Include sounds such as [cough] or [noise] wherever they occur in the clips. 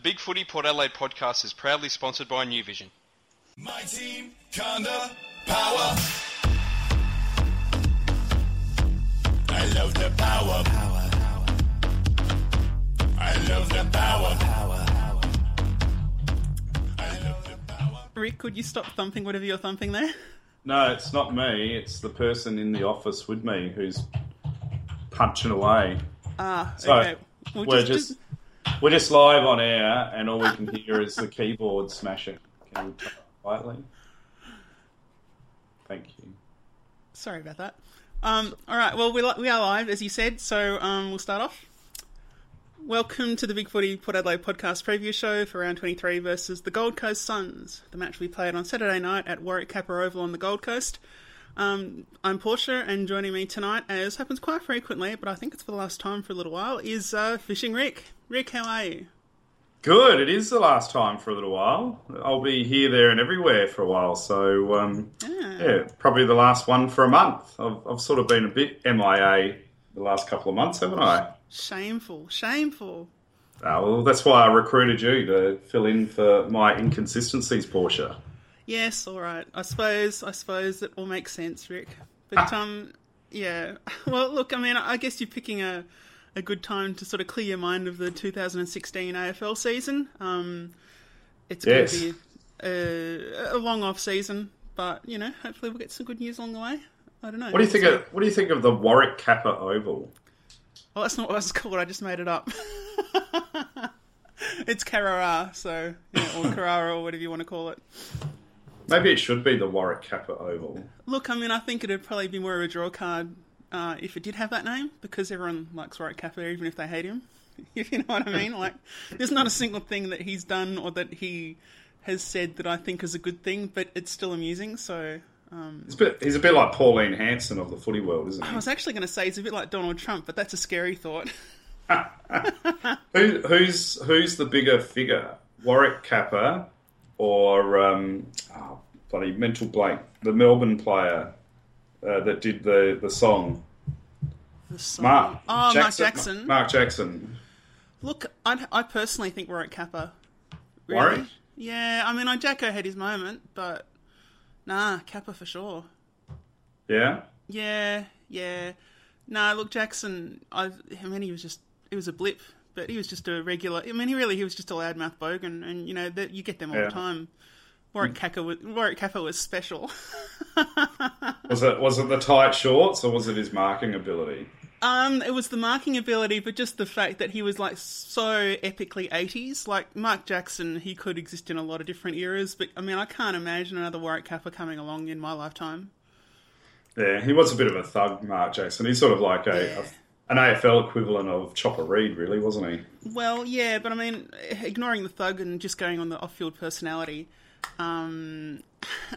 The Big Footy Port Adelaide podcast is proudly sponsored by New Vision. My team, Conda, power. I love the power. Power, power. I love the power. Power, power. I love the power. Rick, could you stop thumping whatever you're thumping there? No, it's not me. It's the person in the office with me who's punching away. Ah, So okay. Well, we're just, we're just live on air, and all we can hear is the keyboard smashing. Can you quietly? Thank you. Sorry about that. Um, all right. Well, we, we are live, as you said, so um, we'll start off. Welcome to the Big Footy Port Adelaide podcast preview show for round 23 versus the Gold Coast Suns. The match we played on Saturday night at Warwick Capper Oval on the Gold Coast. Um, I'm Portia, and joining me tonight, as happens quite frequently, but I think it's for the last time for a little while, is uh, Fishing Rick. Rick, how are you? Good. It is the last time for a little while. I'll be here, there, and everywhere for a while. So, um, yeah, probably the last one for a month. I've, I've sort of been a bit MIA the last couple of months, haven't I? Shameful, shameful. Uh, well, that's why I recruited you to fill in for my inconsistencies, Portia. Yes, all right. I suppose I suppose it all makes sense, Rick. But um, yeah. [laughs] Well, look, I mean, I guess you're picking a a good time to sort of clear your mind of the 2016 AFL season. Um, it's Yes. going to be a, a long off season, but you know, hopefully we'll get some good news along the way. I don't know. What do you think? Of, what do you think of the Warwick Capper Oval? Well, that's not what it's called. I just made it up. [laughs] it's Carrara, so yeah, or [laughs] Carrara, or whatever you want to call it. Maybe it should be the Warwick Capper Oval. Look, I mean, I think it'd probably be more of a draw card uh, if it did have that name, because everyone likes Warwick Capper, even if they hate him. [laughs] If you know what I mean, like, there's not a single thing that he's done or that he has said that I think is a good thing, but it's still amusing. So um, He's a bit, he's a bit like Pauline Hanson of the footy world, isn't he? I was actually going to say he's a bit like Donald Trump, but that's a scary thought. [laughs] Who, who's who's the bigger figure, Warwick Capper or um, oh, bloody mental blank, the Melbourne player uh, that did the the song? The song- Mark. Oh, Mark Jackson. Mark Jackson. Look, I, I personally think we're at Capper. Really? Warwick? Yeah, I mean, I Jacko had his moment, but nah, Capper for sure. Yeah. Yeah, yeah. No, look, Jackson. I, I mean, he was just. It was a blip, but he was just a regular. I mean, he really he was just a loudmouth bogan, and you know that you get them all Yeah. the time. Warwick Capper was Warwick Capper was special. [laughs] Was it was it the tight shorts or was it his marking ability? Um, it was the marking ability, but just the fact that he was like so epically 80s. Like Mark Jackson, he could exist in a lot of different eras, but I mean, I can't imagine another Warwick Capper coming along in my lifetime. Yeah, he was a bit of a thug, Mark Jackson. He's sort of like a, a an AFL equivalent of Chopper Read, really, wasn't he? Well, yeah, but I mean, ignoring the thug and just going on the off-field personality, um,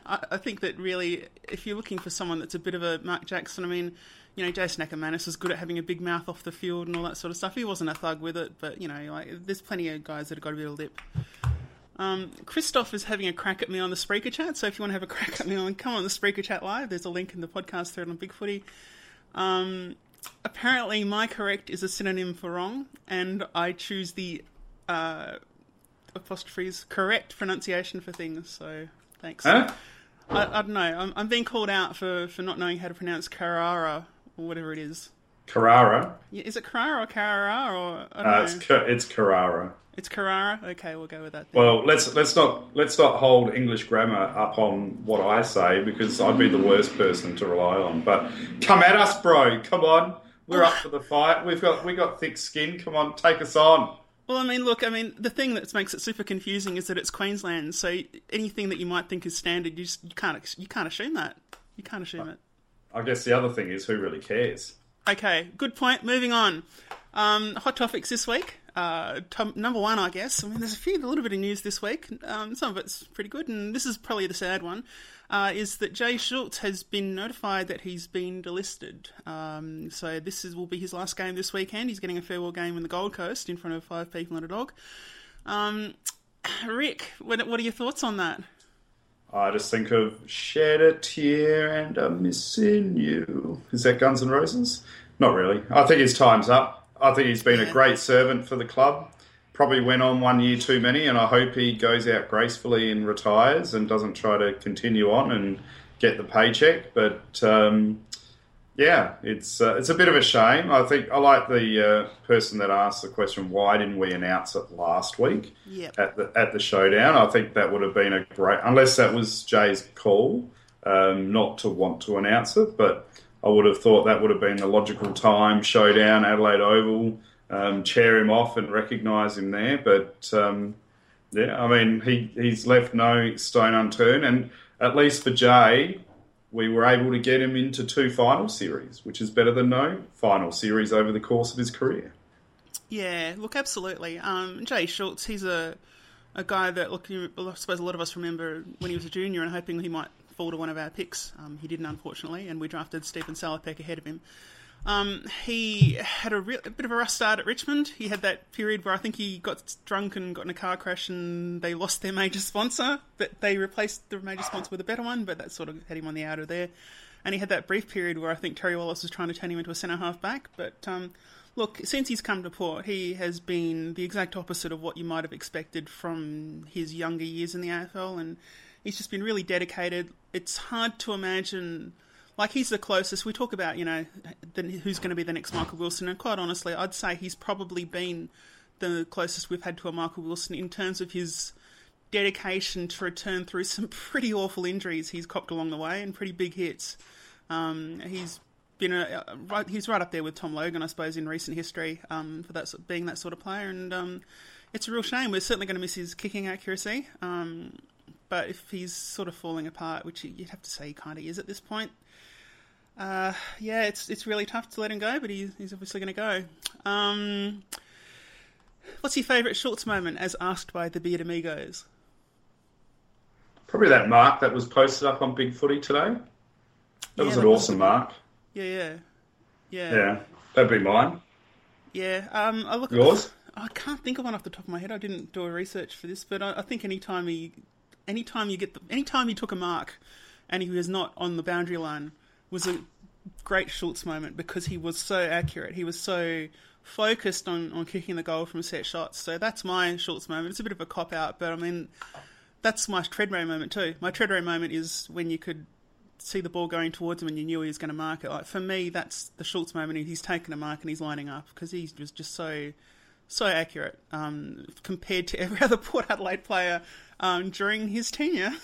I, I think that really, if you're looking for someone that's a bit of a Mark Jackson, I mean, you know, Jason Ackermanis was good at having a big mouth off the field and all that sort of stuff. He wasn't a thug with it, but you know, like there's plenty of guys that have got a bit of lip. Um, Christoph is having a crack at me on the Spreaker chat, so if you want to have a crack at me on, come on the Spreaker chat live. There's a link in the podcast thread on Big Footy. Um, apparently, my correct is a synonym for wrong, and I choose the uh, apostrophes correct pronunciation for things. So thanks. Huh? I, I don't know. I'm, I'm being called out for, for not knowing how to pronounce Carrara or whatever it is. Carrara. Yeah, Is it Carrara or Carrara or I don't Uh, know. it's it's Carrara. It's Carrara. Okay, we'll go with that. Then. Well, let's let's not let's not hold English grammar up on what I say because I'd be the worst person to rely on. But come at us, bro. Come on, we're up for the fight. We've got we got thick skin. Come on, take us on. Well, I mean, look, I mean, the thing that makes it super confusing is that it's Queensland, so anything that you might think is standard, you just you can't you can't assume that. You can't assume it. I guess the other thing is who really cares. Okay, good point. Moving on. Um, hot topics this week. Uh, number one, I guess. I mean, there's a few, a little bit of news this week. Um, some of it's pretty good, and this is probably the sad one. Uh, is that Jay Schultz has been notified that he's been delisted. Um, so this is will be his last game this weekend. He's getting a farewell game in the Gold Coast in front of five people and a dog. Um, Rick, what, what are your thoughts on that? I just think of shed a tear and I'm missing you. Is that Guns N' Roses? Not really. I think his time's up. I think he's been a great servant for the club. Probably went on one year too many, and I hope he goes out gracefully and retires and doesn't try to continue on and get the paycheck. But um, yeah, it's uh, it's a bit of a shame. I think I like the uh, person that asked the question, why didn't we announce it last week Yep. at the at the showdown? I think that would have been a great, unless that was Jay's call, um, not to want to announce it, but I would have thought that would have been the logical time. Showdown, Adelaide Oval, um, chair him off and recognise him there. But um, yeah, I mean, he he's left no stone unturned, and at least for Jay, we were able to get him into two final series, which is better than no final series over the course of his career. Yeah, look, absolutely. Um, Jay Schultz, he's a a guy that, look, you, I suppose a lot of us remember when he was a junior and hoping he might fall to one of our picks. Um, he didn't, unfortunately, and we drafted Steven Salopek ahead of him. Um, he had a, a bit of a rough start at Richmond. He had that period where I think he got drunk and got in a car crash and they lost their major sponsor, but they replaced the major sponsor with a better one, but that sort of had him on the outer there. And he had that brief period where I think Terry Wallace was trying to turn him into a centre half back. But um, look, since he's come to Port, he has been the exact opposite of what you might have expected from his younger years in the AFL. And he's just been really dedicated. It's hard to imagine. Like he's the closest. We talk about, you know, the, who's going to be the next Michael Wilson, and quite honestly, I'd say he's probably been the closest we've had to a Michael Wilson in terms of his dedication to return through some [laughs] pretty awful injuries he's copped along the way and pretty big hits. Um, he's been a, a, right, he's right up there with Tom Logan, I suppose, in recent history um, for that being that sort of player, and um, it's a real shame. We're certainly going to miss his kicking accuracy, um, but if he's sort of falling apart, which you'd have to say he kind of is at this point, uh, yeah, it's it's really tough to let him go, but he, he's obviously going to go. Um, what's your favourite Schultz moment, as asked by the Beard Amigos? Probably that mark that was posted up on Big Footy today. That Yeah, was an was awesome a- mark. Yeah, yeah, yeah, Yeah, that'd be mine. yeah. Um, I look. Yours? I can't think of one off the top of my head. I didn't do a research for this, but I, I think anytime he, anytime you get the, anytime he took a mark, and he was not on the boundary line, was a great Schultz moment because he was so accurate. He was so focused on, on kicking the goal from set shots. So that's my Schultz moment. It's a bit of a cop out, but I mean, that's my Tredrea moment too. My Tredrea moment is when you could see the ball going towards him and you knew he was going to mark it. Like for me, that's the Schultz moment. He's taken a mark and he's lining up because he was just so so accurate um, compared to [laughs] every other Port Adelaide player um, during his tenure. [laughs]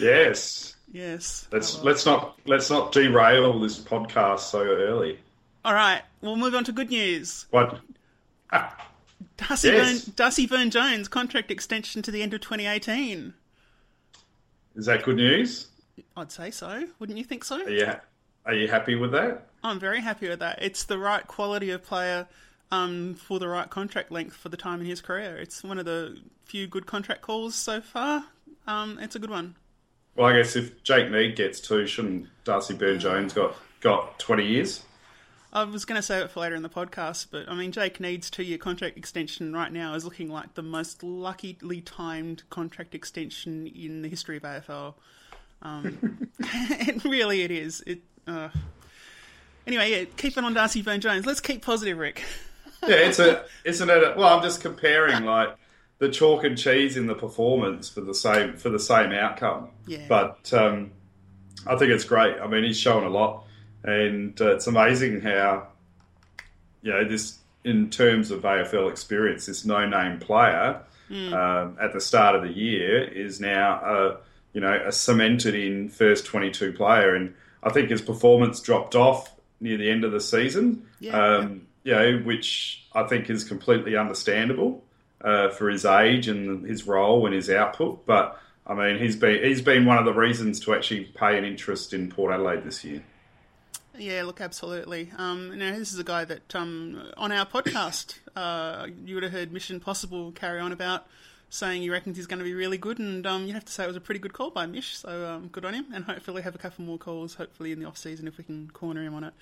Yes. Yes. Let's let's not let's not derail this podcast so early. All right, we'll move on to good news. What? Darcy Yes. Byrne, Darcy Byrne Jones contract extension to the end of 2018. Is that good news? I'd say so. Wouldn't you think so? Are you are you happy with that? I'm very happy with that. It's the right quality of player um, for the right contract length for the time in his career. It's one of the few good contract calls so far. Um, it's a good one. Well, I guess if Jake Neade gets two, shouldn't Darcy Byrne Jones got got twenty years? I was going to say it for later in the podcast, but I mean, Jake Neade's two year contract extension right now is looking like the most luckily timed contract extension in the history of AFL. Um, [laughs] and really, it is. It. Uh... Anyway, yeah, keep it on Darcy Byrne Jones. Let's keep positive, Rick. Yeah, it's a isn't it? A, well, I'm just comparing like the chalk and cheese in the performance for the same for the same outcome. Yeah. But um, I think it's great. I mean, he's shown a lot, and uh, it's amazing how you know this in terms of AFL experience, this no-name player um, at the start of the year is now a you know a cemented in first 22 player, and I think his performance dropped off near the end of the season. Yeah, um, You know, which I think is completely understandable uh, for his age and his role and his output. But I mean, he's been he's been one of the reasons to actually pay an interest in Port Adelaide this year. Yeah, look, absolutely. Um, now, this is a guy that um, on our podcast uh, you would have heard Mission Possible carry on about saying he reckons he's going to be really good, and um, you have to say it was a pretty good call by Mish, so um, good on him, and hopefully have a couple more calls, hopefully in the off season if we can corner him on it.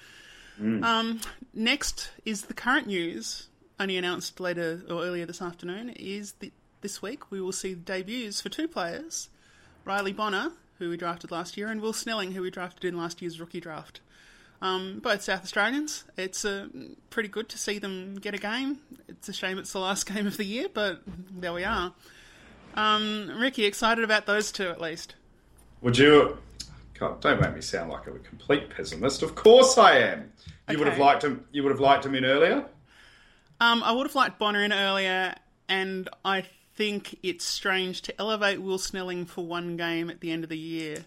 Um, next is the current news, only announced later or earlier this afternoon, is that this week we will see debuts for two players, Riley Bonner, who we drafted last year, and Will Snelling, who we drafted in last year's rookie draft. Um, both South Australians. It's uh, pretty good to see them get a game. It's a shame it's the last [laughs] game of the year, but there we are. Um, Ricky, excited about those two at least. Would you? God, don't make me sound like a complete pessimist. Of course I am. You would have liked him. You would have liked him in earlier. Um, I would have liked Bonner in earlier, and I think it's strange to elevate Will Snelling for one game at the end of the year.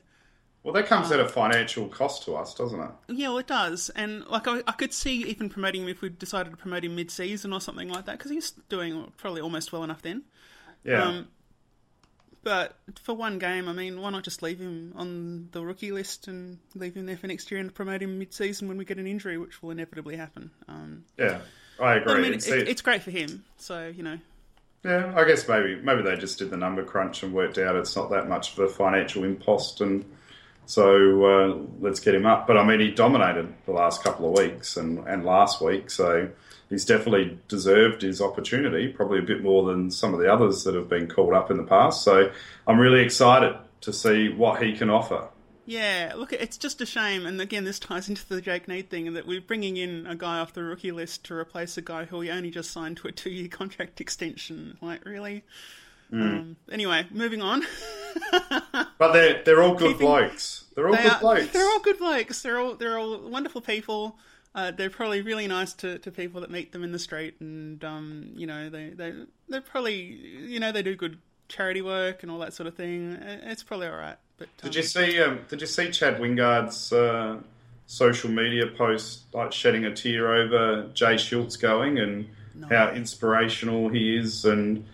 Well, that comes at a financial cost to us, doesn't it? Yeah, well, it does, and like I, I could see even promoting him if we decided to promote him mid-season or something like that, because he's doing probably almost well enough then. Yeah. Um, but for one game, I mean, why not just leave him on the rookie list and leave him there for next year and promote him mid-season when we get an injury, which will inevitably happen. Um, yeah. I agree. I mean, It's- it, it's great for him, so you know. Yeah, I guess maybe maybe they just did the number crunch and worked out it's not that much of a financial impost, and so uh, let's get him up. But I mean, he dominated the last couple of weeks and, and last week, so he's definitely deserved his opportunity, probably a bit more than some of the others that have been called up in the past. So I'm really excited to see what he can offer. Yeah, look, it's just a shame, and again, this ties into the Jake Neade thing, and that we're bringing in a guy off the rookie list to replace a guy who we only just signed to a two-year contract extension. Like, really? Hmm. Um, anyway, moving on. [laughs] But they're they're all good Keeping- blokes. They're all They good are, blokes. they're all good blokes. They're all they're all wonderful people. Uh, they're probably really nice to, to people that meet them in the street, and um, you know they they they're probably you know they do good charity work and all that sort of thing. It's probably all right. But um, Did you see? Um, did you see Chad Wingard's uh, social media post, like shedding a tear over Jay Schultz going and how inspirational he is, and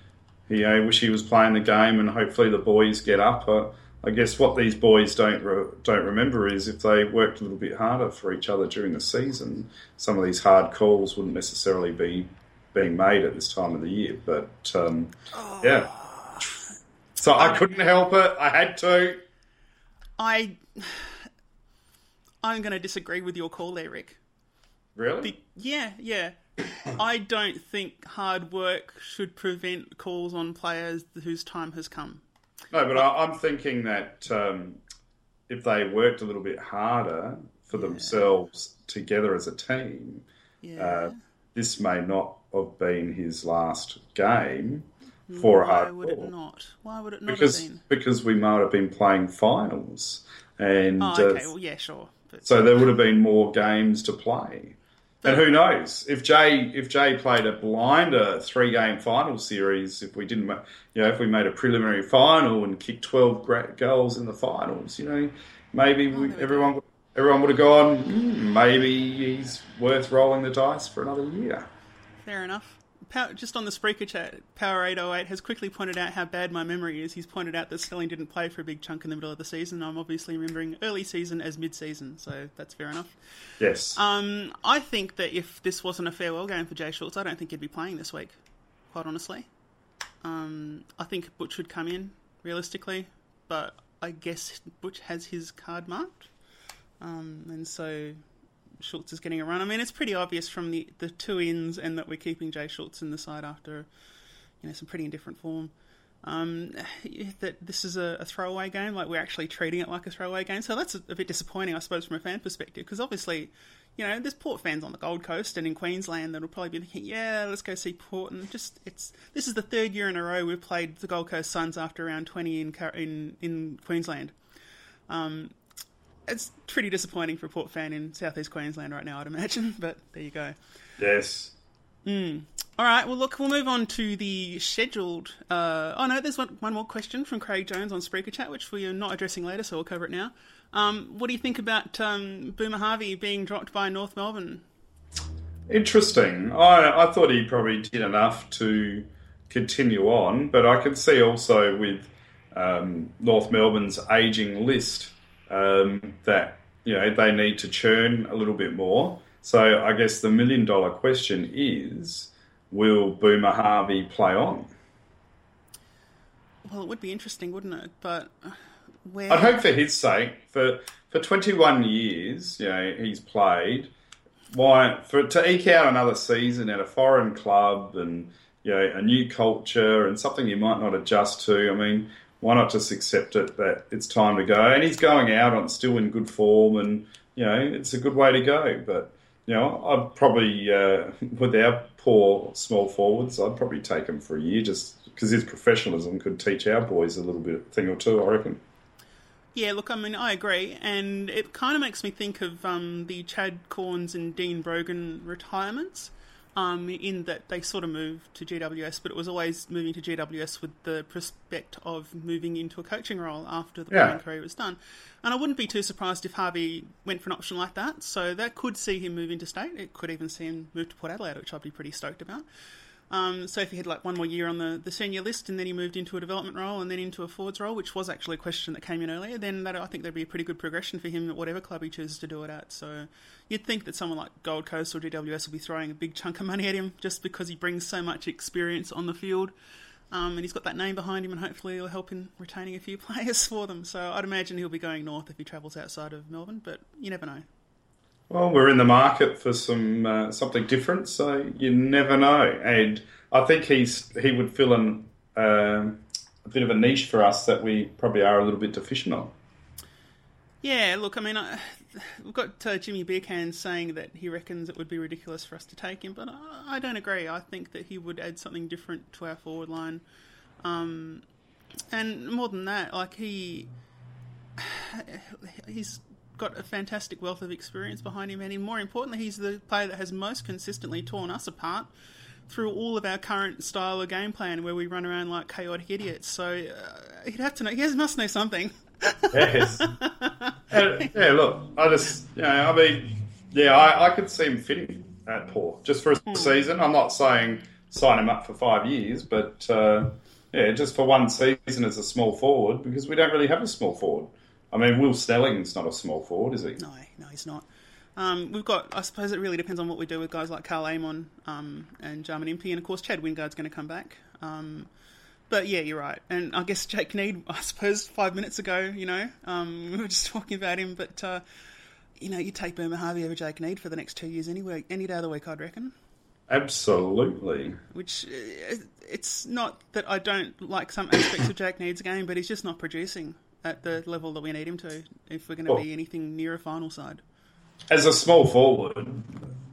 he I wish he was playing the game, and hopefully the boys get up. Uh, I guess what these boys don't re- don't remember is if they worked a little bit harder for each other during the season, some of these hard calls wouldn't necessarily be being made at this time of the year. But um, yeah, so I couldn't help it. I had to. I [sighs] I'm going to disagree with your call there, Rick. Really? Be- yeah, yeah. [coughs] I don't think hard work should prevent calls on players whose time has come. No, but I, I'm thinking that um, if they worked a little bit harder for themselves together as a team, Yeah. uh, this may not have been his last game for a Why hard would it not? Why would it not Because have been? because we might have been playing finals, and Oh, uh, okay. Well, yeah, sure. But so there would have been more games to play. And who knows if Jay if Jay played a blinder three game final series if we didn't you know if we made a preliminary final and kicked twelve great goals in the finals you know maybe we, we everyone would- everyone would have gone "Hmm, maybe he's worth rolling the dice for another year. fair enough. Pow- just on the Spreaker chat, Power 808 has quickly pointed out how bad my memory is. He's pointed out that Snelling didn't play for a big chunk in the middle of the season. I'm obviously remembering early season as mid season, so that's fair enough. Yes, Um, I think that if this wasn't a farewell game for Jay Schultz, I don't think he'd be playing this week, quite honestly. Um, I think Butch would come in, realistically, but I guess Butch has his card marked. Um, and so Schultz is getting a run. I mean, it's pretty obvious from the, the two ins and that we're keeping Jay Schultz in the side after you know some pretty indifferent form. Um, that this is a, a throwaway game, like we're actually treating it like a throwaway game. So that's a, a bit disappointing, I suppose, from a fan perspective, because obviously, you know, there's Port fans on the Gold Coast and in Queensland that'll probably be thinking, yeah, let's go see Port, and just it's this is the third year in a row we've played the Gold Coast Suns after round 20 in in in Queensland. Um, it's pretty disappointing for a Port fan in southeast Queensland right now, I'd imagine. [laughs] But there you go. yes. All right. Well, look, we'll move on to the scheduled. Uh, oh no, there's one, one more question from Craig Jones on Spreaker Chat, which we are not addressing later, so we'll cover it now. Um, what do you think about um, Boomer Harvey being dropped by North Melbourne? Interesting. I, I thought he probably did enough to continue on, but I can see also with um, North Melbourne's aging list um, that you know they need to churn a little bit more. So I guess the million dollar question is: Will Boomer Harvey play on? Well, it would be interesting, wouldn't it? But uh, where? I'd hope for his sake. For for 21 years, you know, he's played. Why for to eke out another season at a foreign club and you know a new culture and something you might not adjust to. I mean, why not just accept it that it's time to go? And he's going out on still in good form and you know, it's a good way to go. But you know, I'd probably uh, [laughs] with our poor small forwards, I'd probably take him for a year just because his professionalism could teach our boys a little bit thing or two. I reckon. Yeah, look, I mean, I agree, and it kind of makes me think of um, the Chad Cornes and Dean Brogan retirements, um, in that they sort of moved to GWS, but it was always moving to GWS with the prospect of moving into a coaching role after the Yeah. playing career was done. And I wouldn't be too surprised if Harvey went for an option like that. So that could see him move into state. It could even see him move to Port Adelaide, which I'd be pretty stoked about. Um, so if he had like one more year on the, the senior list and then he moved into a development role and then into a forwards role, which was actually a question that came in earlier, then that I think there'd be a pretty good progression for him at whatever club he chooses to do it at. So you'd think that someone like Gold Coast or GWS would be throwing a big chunk of money at him just because he brings so much experience on the field. Um, and he's got that name behind him, and hopefully he'll help in retaining a few [laughs] players for them. So I'd imagine he'll be going north if he travels outside of Melbourne, but you never know. Well, we're in the market for some uh, something different, so you never know. And I think he's he would fill in um, a bit of a niche for us that we probably are a little bit deficient on. Yeah, look, I mean, I, we've got uh, Jimmy Beercan saying that he reckons it would be ridiculous for us to take him, but I, I don't agree. I think that he would add something different to our forward line. Um, and more than that, like he, [sighs] he's got a fantastic wealth of experience behind him, and more importantly, he's the player that has most consistently torn us apart through all of our current style of game plan, where we run around like chaotic idiots. So uh, he'd have to know. He has, must know something. Yes. [laughs] yeah, yeah, look, I just, you know, I mean, yeah, I, I could see him fitting at Port just for a season. I'm not saying sign him up for five years, but uh, yeah, just for one season as a small forward because we don't really have a small forward. I mean, Will Snelling's not a small forward, is he? No, no, he's not. Um, we've got, I suppose it really depends on what we do with guys like Karl Amon um, and Jarman Impey, and of course Chad Wingard's going to come back. Um, but yeah, you're right. And I guess Jake Neade, [laughs] I suppose five minutes ago, you know, um, [laughs] we were just talking about him, but, uh, you know, you take Boomer Harvey over Jake Neade for the next two years anyway, any day of the week, I'd reckon. Absolutely. Which, uh, it's not that I don't like some aspects of Jake Neade's game, but he's just not producing at the level that we need him to if we're going to Well- be anything near a final side. As a small forward,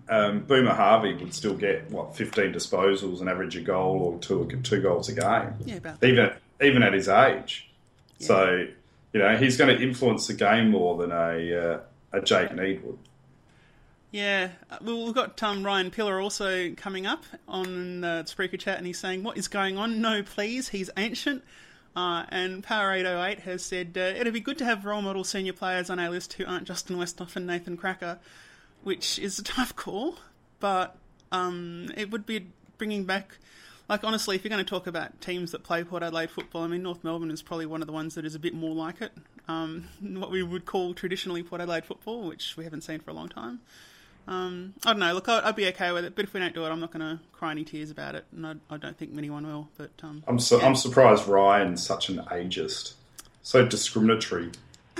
um, Boomer Harvey would still get what 15 disposals and average a goal or two two goals a game. Yeah, about that. even even at his age. So you know he's going to influence the game more than a uh, a Jake Neade would. Yeah, uh, well, we've got um, Ryan Pillar also coming up on the Spreaker chat, and he's saying, "What is going on? No, please. He's ancient." Uh, and Power 808 has said uh, it'd be good to have role model senior players on our list who aren't Justin Westhoff and Nathan Cracker, which is a tough call, but um, it would be bringing back. Like honestly, if you're going to talk about teams that play Port Adelaide football, I mean North Melbourne is probably one of the ones that is a bit more like it. Um, [laughs] what we would call traditionally Port Adelaide football, which we haven't seen for a long time. Um, I don't know. Look, I'd, I'd be okay with it, but if we don't do it, I'm not going to cry any tears about it, and I, I don't think anyone will. But um, I'm su- yeah. I'm surprised Ryan's such an ageist, so discriminatory. [laughs]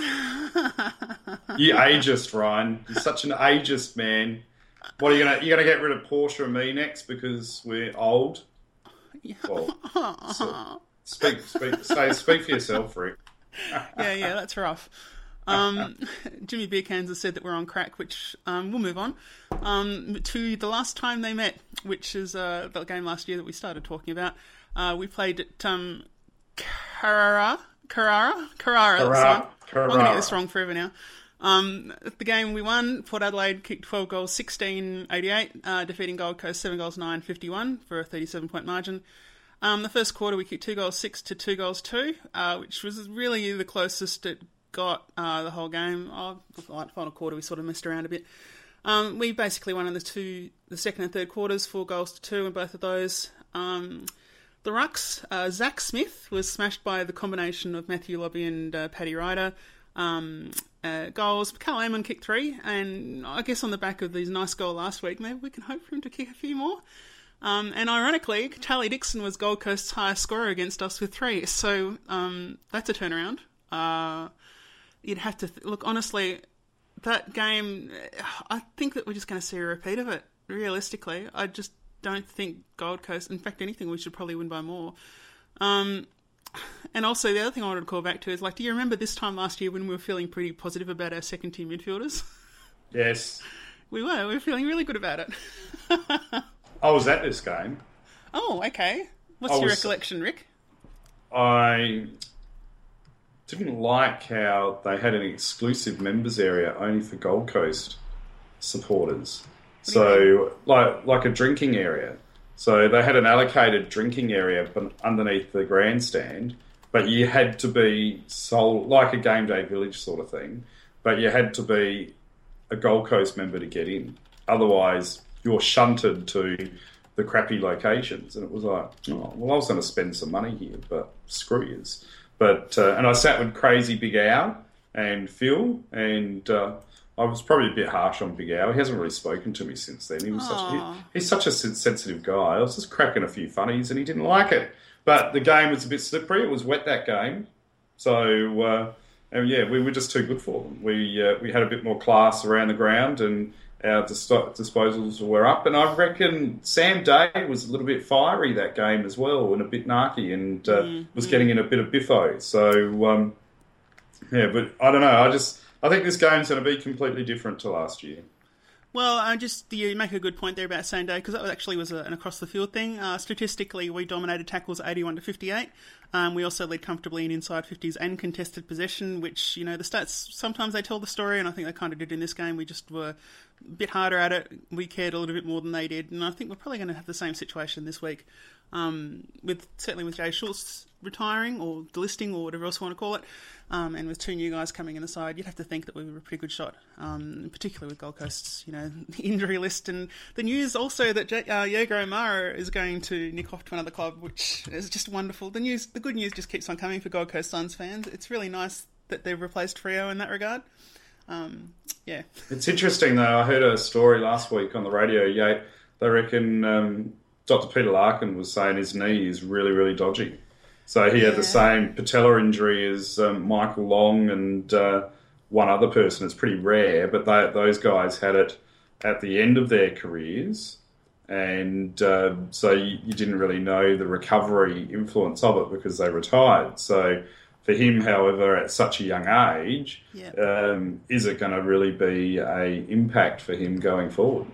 you ageist, Ryan. You're such an ageist man. What are you gonna? You're gonna get rid of Portia and me next because we're old. Yeah. Well, [laughs] so- speak, speak, say, speak for yourself, Rick. yeah, yeah, that's rough. Um, [laughs] Jimmy Beercans has said that we're on crack, which um, we'll move on um, to the last time they met, which is uh, the game last year that we started talking about. Uh, we played at um, Carrara, Carrara, Carrara. Carrara, one. I'm going to get this wrong forever now. Um, the game we won, Port Adelaide kicked 12 goals, 16 88, uh, defeating Gold Coast 7 goals, 9 51 for a 37 point margin. Um, the first quarter, we kicked 2 goals, 6 to 2 goals, 2, uh, which was really the closest it got uh, the whole game. Oh, the final quarter, we sort of messed around a bit. Um, we basically won in the two, the second and third quarters, four goals to two in both of those. Um, the Rucks, uh, Zac Smith was smashed by the combination of Matthew Lobbe and uh, Paddy Ryder. Um, uh, goals. Karl Amon kicked three, and I guess on the back of his nice goal last week, maybe we can hope for him to kick a few more. Um, and ironically, Charlie Dixon was Gold Coast's highest scorer against us with three, so um, that's a turnaround. Uh, you'd have to th- look honestly. That game, I think that we're just going to see a repeat of it. Realistically, I just don't think Gold Coast. In fact, anything we should probably win by more. Um, and also, the other thing I wanted to call back to is like, do you remember this time last year when we were feeling pretty positive about our second tier midfielders? [laughs] Yes, We were. We were feeling really good about it. [laughs] I was at this game. oh, okay. What's I your was- recollection, Rick? I didn't like how they had an exclusive members area only for Gold Coast supporters. So, like like a drinking area. So they had an allocated drinking area underneath the grandstand, but you had to be sold like a game day village sort of thing. But you had to be a Gold Coast member to get in. Otherwise, you're shunted to the crappy locations. And it was like, oh, well, I was going to spend some money here, but screw yous. But uh, and I sat with Crazy Big Al and Phil, and uh, I was probably a bit harsh on Big Al. He hasn't really spoken to me since then. He was such he, he's such a sensitive guy. I was just cracking a few funnies, and he didn't like it. But the game was a bit slippery. It was wet that game, so uh, and yeah, we were just too good for them. We uh, we had a bit more class around the ground, and our dis- disposals were up. And I reckon Sam Day was a little bit fiery that game as well, and a bit narky, and uh, was getting in a bit of biffo. So um, yeah, but I don't know. I just I think this game's going to be completely different to last year. Well, I just you make a good point there about Sam Day because that was actually was a, an across the field thing. Uh, statistically, we dominated tackles eighty-one to fifty-eight. Um, we also led comfortably in inside fifties and contested possession, which you know the stats sometimes they tell the story, and I think they kind of did in this game. We just were a bit harder at it. We cared a little bit more than they did, and I think we're probably going to have the same situation this week. Um, with certainly with Jay Schultz retiring or delisting or whatever else you want to call it, um, and with two new guys coming in the side, you'd have to think that we were a pretty good shot. Um, particularly with Gold Coast's, you know, [laughs] injury list and the news also that J- uh, O'Meara is going to nick off to another club, which is just wonderful. The news, the good news, just keeps on coming for Gold Coast Suns fans. It's really nice that they've replaced Frio in that regard. Um, yeah, It's interesting though. I heard a story last week on the radio. Yeah, they reckon um, Dr. Peter Larkin was saying his knee is really, really dodgy. So he had the same patella injury as um, Michael Long and uh, one other person. It's pretty rare, but they, those guys had it at the end of their careers. And uh, so you, you didn't really know the recovery influence of it because they retired. So for him, however, at such a young age, um, is it going to really be a impact for him going forward?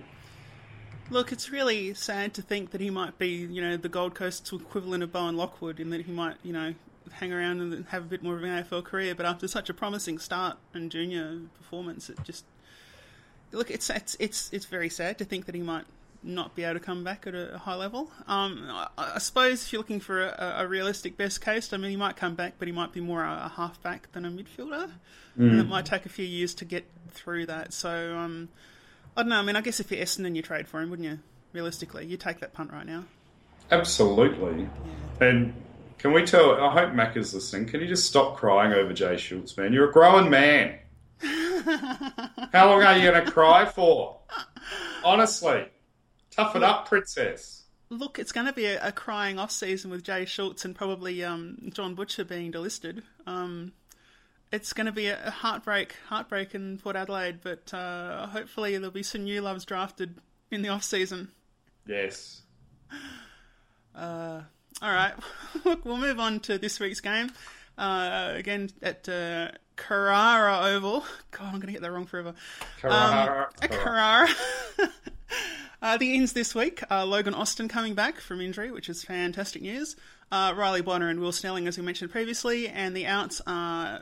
Look, it's really sad to think that he might be, you know, the Gold Coast's equivalent of Bowen Lockwood, in that he might, you know, hang around and have a bit more of an AFL career. But after such a promising start and junior performance, it just look, it's it's it's it's very sad to think that he might not be able to come back at a high level. Um, I, I suppose if you're looking for a, a realistic best case, I mean, he might come back, but he might be more a, a halfback than a midfielder, and it might take a few years to get through that. So. Um, I don't know. I mean, I guess if you're Essendon, you trade for him, wouldn't you? Realistically, you take that punt right now. Absolutely. And can we tell? I hope Mac is listening. Can you just stop crying over Jay Schultz, man? You're a grown man. [laughs] How long are you going to cry for? Honestly, tough it up, princess. Look, it's going to be a, a crying off season with Jay Schultz and probably um, John Butcher being delisted. Um, it's going to be a, heartbreak, heartbreak in Port Adelaide, but uh, hopefully there'll be some new loves drafted in the off season. Yes. All right, [laughs] look, we'll move on to this week's game. Uh, again at uh, Carrara Oval. [laughs] God, I'm going to get that wrong forever. Carrara. Um, Carrara. [laughs] uh, the ins this week are Logan Austin coming back from injury, which is fantastic news. Uh, Riley Bonner and Will Snelling, as we mentioned previously, and the outs are.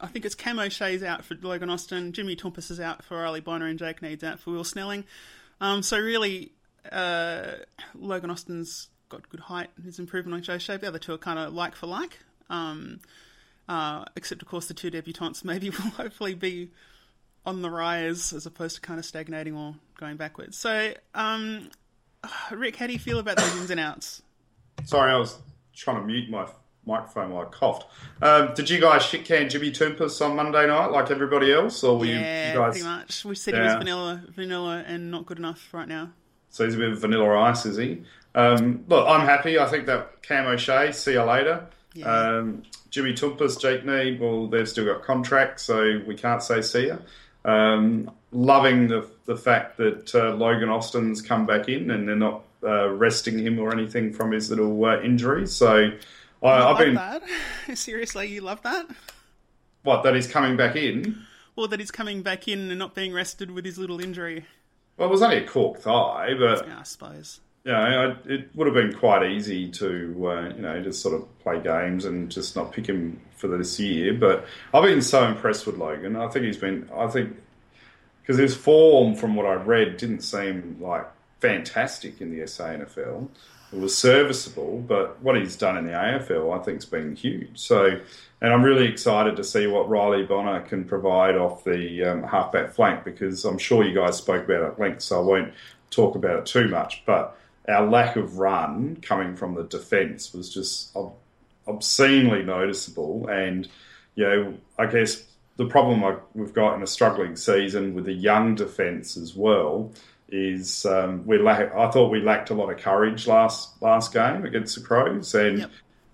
I think it's Cam O'Shea's out for Logan Austin, Jimmy Toumpas is out for Riley Bonner, and Jake Neade's out for Will Snelling. Um, so really, uh, Logan Austin's got good height his improvement on Joe Shea. The other two are kind of like for like. Um, uh, except, of course, the two debutantes [laughs] maybe will hopefully be on the rise as opposed to kind of stagnating or going backwards. So, um, Rick, how do you feel about those ins and outs? Sorry, I was trying to mute my microphone while I coughed. Um, did you guys shit can Jimmy Toumpas on Monday night like everybody else, or were you, yeah, you guys? pretty much. We said he was vanilla, vanilla, and not good enough right now. So he's a bit of vanilla ice, is he? Um, look, I'm happy. I think that Cam O'Shea, see you later. Yeah. Um, Jimmy Toumpas, Jake Neade, well, they've still got contracts, so we can't say see ya. Um, loving the the fact that uh, Logan Austin's come back in and they're not uh, resting him or anything from his little uh, injuries. So I, I've been that. [laughs] Seriously, you love that? what that he's coming back in. or that he's coming back in and not being rested with his little injury. Well, it was only a cork thigh, but Yeah, I suppose. Know, I, it would have been quite easy to, uh, you know, just sort of play games and just not pick him for this year. But I've been so impressed with Logan. I think he's been, I think, because his form, from what I read, didn't seem like fantastic in the SANFL. It was serviceable, but what he's done in the AFL, I think, has been huge. So, and I'm really excited to see what Riley Bonner can provide off the um, halfback flank because I'm sure you guys spoke about it at length, so I won't talk about it too much. But our lack of run coming from the defence was just ob- obscenely noticeable, and you know, I guess the problem I, we've got in a struggling season with the young defence as well is um, we lack. I thought we lacked a lot of courage last last game against the Crows, and Yep.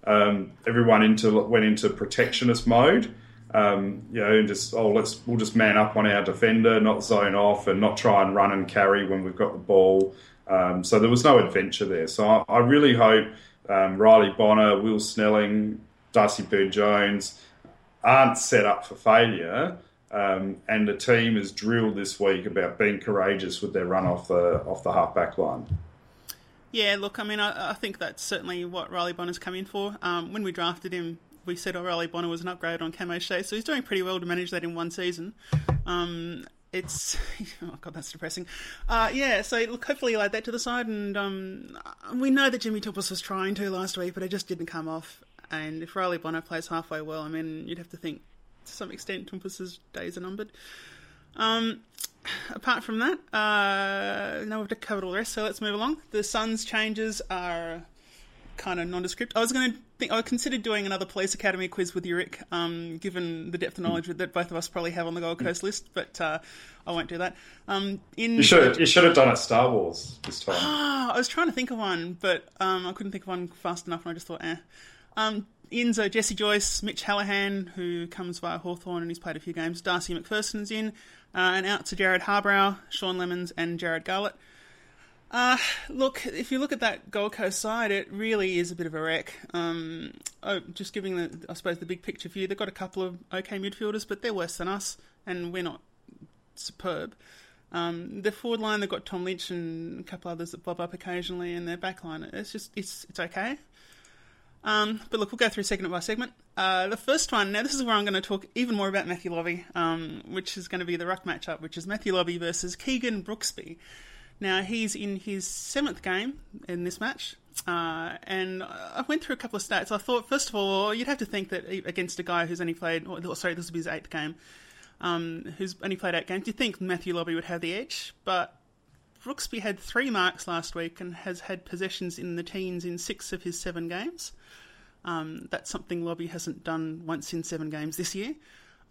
um, everyone into went into protectionist mode. Um, you know, and just oh, let's we'll just man up on our defender, not zone off, and not try and run and carry when we've got the ball. Um, so there was no adventure there. So I, I really hope um, Riley Bonner, Will Snelling, Darcy Byrne Jones aren't set up for failure. Um, and the team is drilled this week about being courageous with their run off the off the half back line. Yeah, look, I mean, I, I think that's certainly what Riley Bonner's come in for. Um, when we drafted him, we said, oh, Riley Bonner was an upgrade on Cam O'Shea, so he's doing pretty well to manage that in one season. Um, it's [laughs] oh god, that's depressing. Uh, yeah, so look, hopefully you'll add that to the side, and um, we know that Jimmy Toumpas was trying to last week, but it just didn't come off. And if Riley Bonner plays halfway well, I mean, you'd have to think to some extent Toumpas's days are numbered. Um, apart from that, uh, now we've covered all the rest, so let's move along. The Suns changes are kind of nondescript. I was going to think I considered doing another police academy quiz with you, Rick, um, given the depth of knowledge that both of us probably have on the Gold Coast list, but uh, I won't do that. Um, in You should you should have done it Star Wars this time. Ah, [gasps] I was trying to think of one, but um, I couldn't think of one fast enough, and I just thought, eh. Um, uh, Jesse Joyce, Mitch Hallahan, who comes via Hawthorn and he's played a few games. Darcy Macpherson's in, uh, and out to Jarrod Harbrow, Sean Lemmens, and Jarrod Garlett. Uh, look, if you look at that Gold Coast side, it really is a bit of a wreck. Um, oh, just giving the, I suppose, the big picture view, they've got a couple of okay midfielders, but they're worse than us, and we're not superb. Um, their forward line, they've got Tom Lynch and a couple others that bob up occasionally, and their back line, it's just, it's, it's okay. Um, but look, we'll go through segment by segment. Uh, the first one, now this is where I'm going to talk even more about Matthew Lobbe, um, which is going to be the ruck matchup, which is Matthew Lobbe versus Keegan Brooksby. Now, he's in his seventh game in this match, uh, and I went through a couple of stats. I thought, first of all, you'd have to think that against a guy who's only played, oh, sorry, this will be his eighth game, um, who's only played eight games, you'd think Matthew Lobbe would have the edge, but Brooksby had three marks last week and has had possessions in the teens in six of his seven games. Um, that's something Lobbe hasn't done once in seven games this year.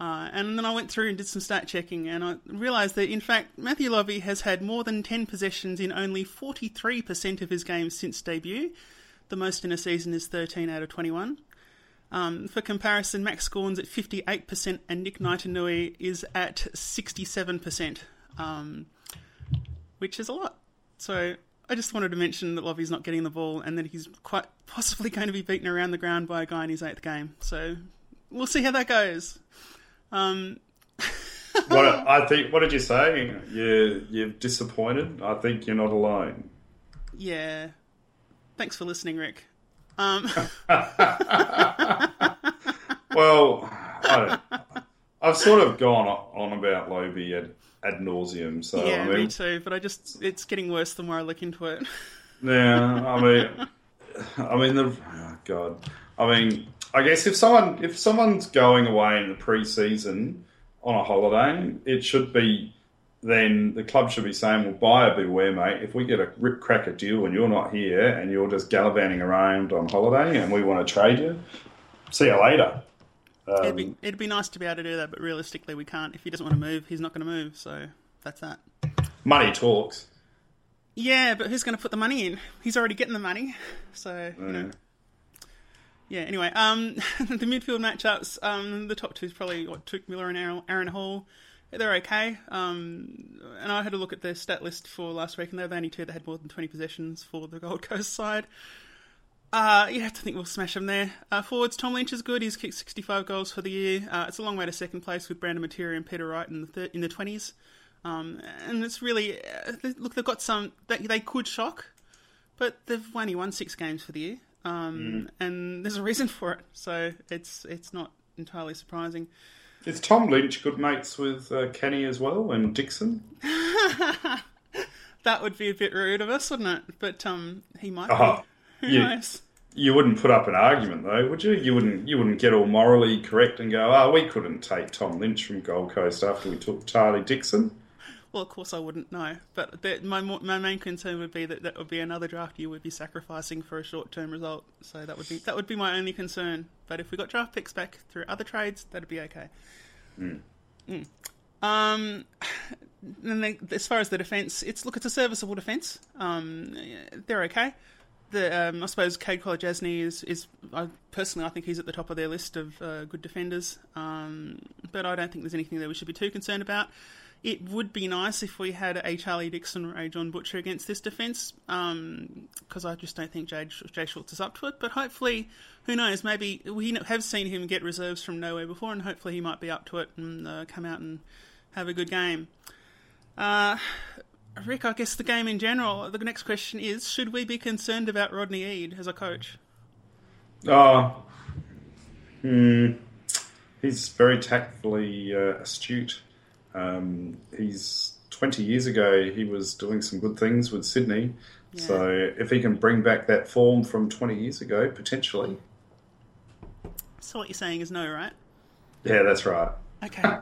Uh, and then I went through and did some stat checking, and I realised that in fact Matthew Lobbe has had more than 10 possessions in only 43% of his games since debut. The most in a season is 13 out of 21. Um, for comparison, Max Gawn's at 58% and Nick Naitanui is at 67%, um, which is a lot. So I just wanted to mention that Lobbe's not getting the ball and that he's quite [laughs] possibly going to be beaten around the ground by a guy in his eighth game. So we'll see how that goes. Um, what I think. What did you say? You you're disappointed. I think you're not alone. yeah. Thanks for listening, Rick. Um, [laughs] Well, I don't, I've sort of gone on about Lobbe ad, ad nauseum. So yeah, I mean, me too. But I just, it's getting worse the more I look into it. Yeah, I mean, I mean the oh God. I mean, I guess if someone if someone's going away in the pre-season on a holiday, it should be then the club should be saying, "Well, buyer beware, mate. If we get a rip cracker deal and you're not here and you're just gallivanting around on holiday and we want to trade you, see you later." it'd, Um, be, it'd be nice to be able to do that, but realistically, we can't. If he doesn't want to move, he's not going to move. So that's that. money talks. Yeah, but who's going to put the money in? He's already getting the money, so you know. Yeah. Anyway, um, [laughs] the midfield matchups. Um, the top two is probably what Touk Miller and Aaron, Hall. They're okay. Um, and I had a look at their stat list for last week, and they were the only two that had more than twenty possessions for the Gold Coast side. Uh, you have to think we'll smash them there. Uh, forwards, Tom Lynch is good. He's kicked 65 goals for the year. Uh, it's a long way to second place with Brandon Matera and Peter Wright in the thir- in the 20s. Um, and it's really uh, look. They've got some. They, they could shock, but they've only won six games for the year, um, and there's a reason for it. So it's it's not entirely surprising. Is Tom Lynch good mates with uh, Kenny as well and Dixon? [laughs] That would be a bit rude of us, wouldn't it? But um, he might. Oh, be. Who you- knows? You wouldn't put up an argument though, would you? You wouldn't. You wouldn't get all morally correct and go, "Oh, we couldn't take Tom Lynch from Gold Coast after we took Charlie Dixon." Well, of course I wouldn't know, but the, my my main concern would be that that would be another draft you would be sacrificing for a short term result. So that would be that would be my only concern. But if we got draft picks back through other trades, that'd be okay. Mm. Um, [sighs] and then as far as the defence, it's look, it's a serviceable defence. Um, they're okay. The um, I suppose Kade Kolodjashnij is is I, personally I think he's at the top of their list of uh, good defenders. Um, but I don't think there's anything that we should be too concerned about. It would be nice if we had a Charlie Dixon or a John Butcher against this defence, because I just don't think Jay, Jay Schulz is up to it. But hopefully, who knows? Maybe we have seen him get reserves from nowhere before, and hopefully he might be up to it and uh, come out and have a good game. Uh, Rick, I guess the game in general. The next question is: Should we be concerned about Rodney Eade as a coach? Oh, hmm. He's very tactfully uh, astute. Um, he's 20 years ago, he was doing some good things with Sydney. So if he can bring back that form from 20 years ago, potentially. So what you're saying is no, right? Yeah, that's right. Okay. [laughs]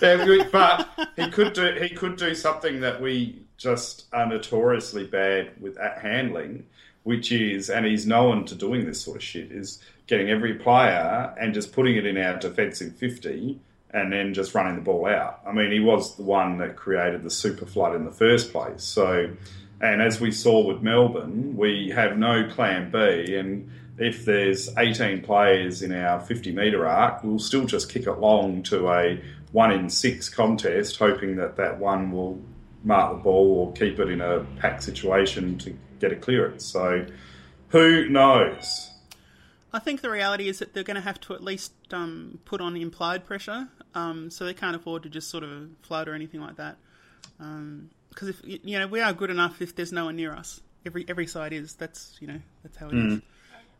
Yeah, but he could do he could do something that we just are notoriously bad with at handling, which is, and he's known to doing this sort of shit, is getting every player and just putting it in our defensive fifty and then just running the ball out. I mean, he was the one that created the super flood in the first place. So, and as we saw with Melbourne, we have no plan B and. If there's 18 players in our 50 metre arc, we'll still just kick it long to a one in six contest, hoping that that one will mark the ball or keep it in a pack situation to get a clearance. So, who knows? I think the reality is that they're going to have to at least um, put on implied pressure, um, so they can't afford to just sort of float or anything like that. Because if you know, we are good enough if there's no one near us. Every every side is. That's you know that's how it is.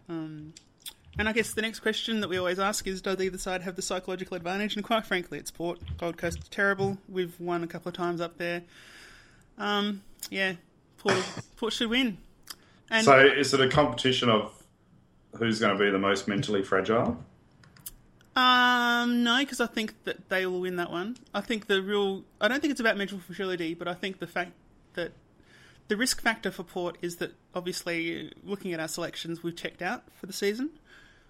Um, and I guess the next question that we always ask is, does either side have the psychological advantage? And quite frankly, it's Port. Gold Coast is terrible. We've won a couple of times up there. Um, yeah, Port, Port should win. And So, is it a competition of who's going to be the most mentally fragile? Um, no, because I think that they will win that one. I think the real. I don't think it's about mental fragility, but I think the fact that the risk factor for Port is that obviously looking at our selections, we've checked out for the season.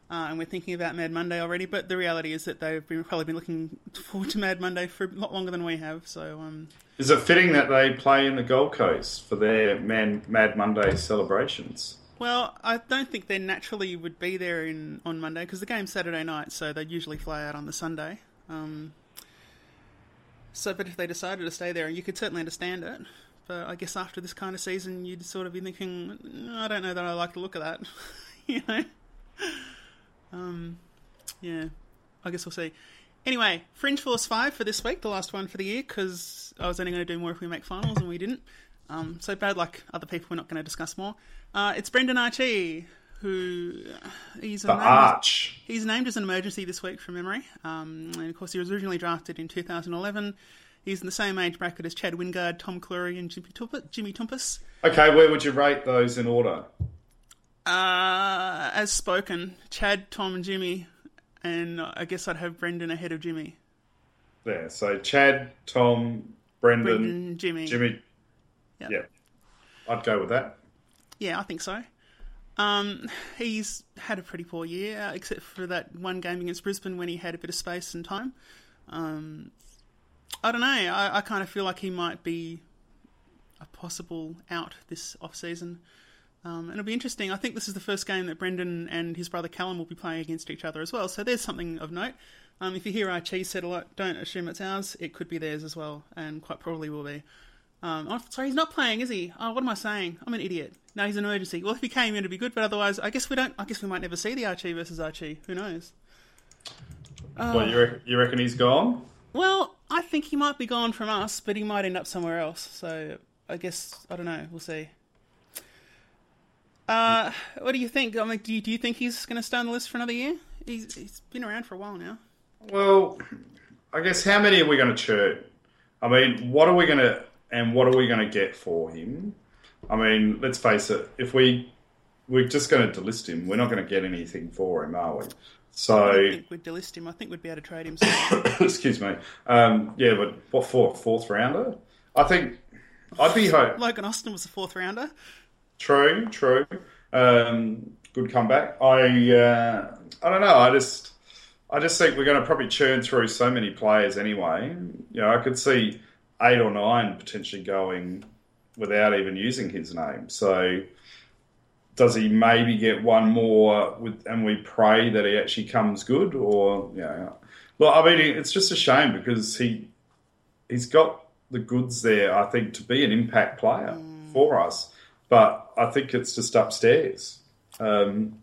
Uh, and we're thinking about Mad Monday already, but the reality is that they've been, probably been looking forward to Mad Monday for a lot longer than we have. So, um, Is it fitting that they play in the Gold Coast for their Man, Mad Monday celebrations? Well, I don't think they naturally would be there in on Monday because the game's Saturday night, so they'd usually fly out on the Sunday. Um, so, but if they decided to stay there, you could certainly understand it. But I guess after this kind of season, you'd sort of be thinking, "Mm, I don't know that I like the look of that. [laughs] you know? Um, yeah, I guess we'll see. Anyway, Fringe Force 5 for this week, the last one for the year, because I was only going to do more if we make finals, and we didn't. Um, so bad luck, other people, we're not going to discuss more. Uh, it's Brendan Archie, who he's a The named- Arch. He's named as an emergency this week from memory. Um, and of course, he was originally drafted in 2011. He's in the same age bracket as Chad Wingard, Tom Clurey, and Jimmy, Toumpas. Jimmy Toumpas. Okay, where would you rate those in order? Uh, as spoken, Chad, Tom, and Jimmy. And I guess I'd have Brendan ahead of Jimmy. There, so Chad, Tom, Brendan, Brendan, Jimmy. Jimmy. Yep. Yeah, I'd go with that. Yeah, I think so. Um, he's had a pretty poor year, uh, except for that one game against Brisbane when he had a bit of space and time. Um, I don't know. I, I kind of feel like he might be a possible out this off season. Um, and it'll be interesting. I think this is the first game that Brendan and his brother Callum will be playing against each other as well. So there's something of note. Um, if you hear our Archie said a lot, don't assume it's ours. It could be theirs as well, and quite probably will be. Um, oh, sorry, he's not playing, is he? Oh, what am I saying? I'm an idiot. No, he's an emergency. Well, if he came in, it'd be good, but otherwise, I guess we don't. I guess we might never see the Archie versus Archie. Who knows? What you reckon, you reckon he's gone? Well, I think he might be gone from us, but he might end up somewhere else. So I guess I don't know. We'll see. Uh, what do you think? I mean, do you, do you think he's going to stay on the list for another year? He's he's been around for a while now. Well, I guess how many are we going to churn? I mean, what are we going to and what are we going to get for him? I mean, let's face it. If we we're just going to delist him, we're not going to get anything for him, are we? I So, think we'd delist him. I think we'd be able to trade him. [coughs] excuse me. Um, yeah, but what for? Fourth rounder? I think I'd be hope. [laughs] Logan Austin was a fourth rounder. True, true. Um, good comeback. I uh, I don't know. I just I just think we're going to probably churn through so many players anyway. You know, I could see eight or nine potentially going without even using his name. So does he maybe get one more with, and we pray that he actually comes good or you know, well, I mean, it's just a shame because he he's got the goods there, I think, to be an impact player for us. But I think it's just upstairs. Um,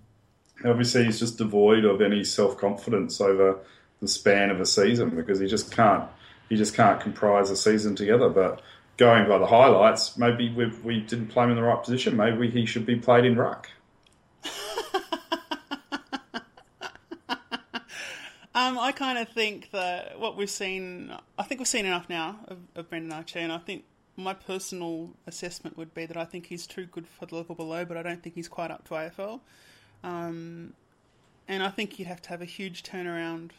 obviously, he's just devoid of any self confidence over the span of a season because he just can't he just can't comprise a season together. But going by the highlights, maybe we we didn't play him in the right position. Maybe he should be played in ruck. [laughs] Um, I kind of think that what we've seen, I think we've seen enough now of, of Brendan Archer, and I think my personal assessment would be that I think he's too good for the level below, but I don't think he's quite up to AFL. Um, and I think you'd have to have a huge turnaround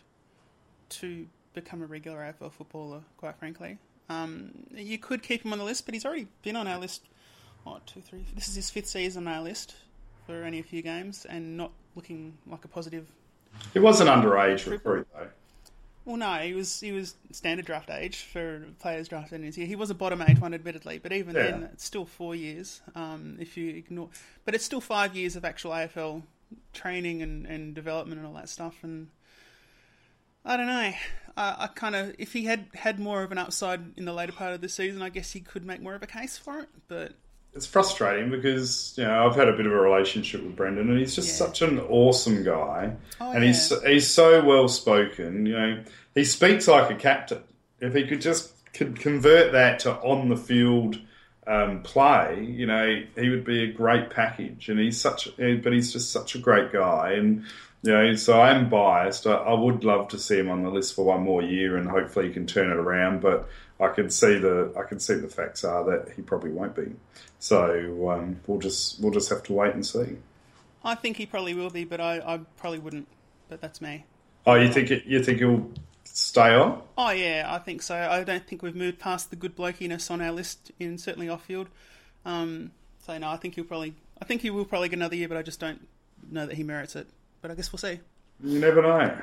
to become a regular AFL footballer, quite frankly. Um, you could keep him on the list, but he's already been on our list. What, two, three? This is his fifth season on our list for only a few games, and not looking like a positive He was an underage recruit though. well, no, he was he was standard draft age for players drafted in his year. He was a bottom eight one, admittedly, but even Yeah. then, it's still four years. Um, if you ignore, but it's still five years of actual AFL training and, and development and all that stuff. And I don't know. I, I kind of if he had had more of an upside in the later part of the season, I guess he could make more of a case for it. But it's frustrating because you know I've had a bit of a relationship with Brendan, and he's just Yeah. such an awesome guy, Oh, and he's he's so well spoken. You know, he speaks like a captain. If he could just could convert that to on the field um, play, you know, he would be a great package. And he's such, but he's just such a great guy, and. Know, so I'm biased. I, I would love to see him on the list for one more year, and hopefully he can turn it around. But I can see the I can see the facts are that he probably won't be. So um, we'll just we'll just have to wait and see. I think he probably will be. But I, I probably wouldn't. But that's me. Oh, you think it, you think he'll stay on? Oh yeah, I think so. I don't think we've moved past the good blokiness on our list in certainly off field. Um, so no, I think he'll probably. I think he will probably get another year, but I just don't know that he merits it. But I guess we'll see. You never know.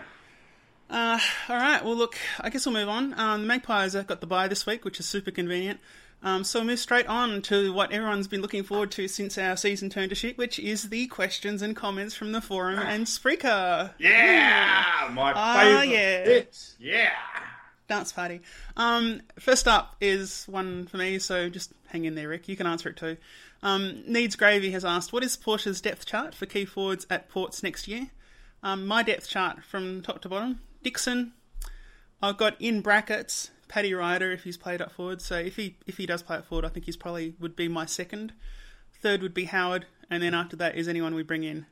Uh, all right. Well, look, I guess we'll move on. Um, the Magpies have got the bye this week, which is super convenient. Um, so we'll move straight on to what everyone's been looking forward to since our season turned to shit, which is the questions and comments from the forum and Spreaker. Yeah, my Ah, favorite yeah. bit. Yeah. Dance party. Um, first up is one for me, so just hang in there, Rick. You can answer it too. Um, Needs Gravy has asked, "What is Porsche's depth chart for key forwards at Ports next year?" Um, my depth chart from top to bottom: Dixon. I've got in brackets Paddy Ryder if he's played up forward. So if he if he does play up forward, I think he's probably would be my second. Third would be Howard, and then after that is anyone we bring in.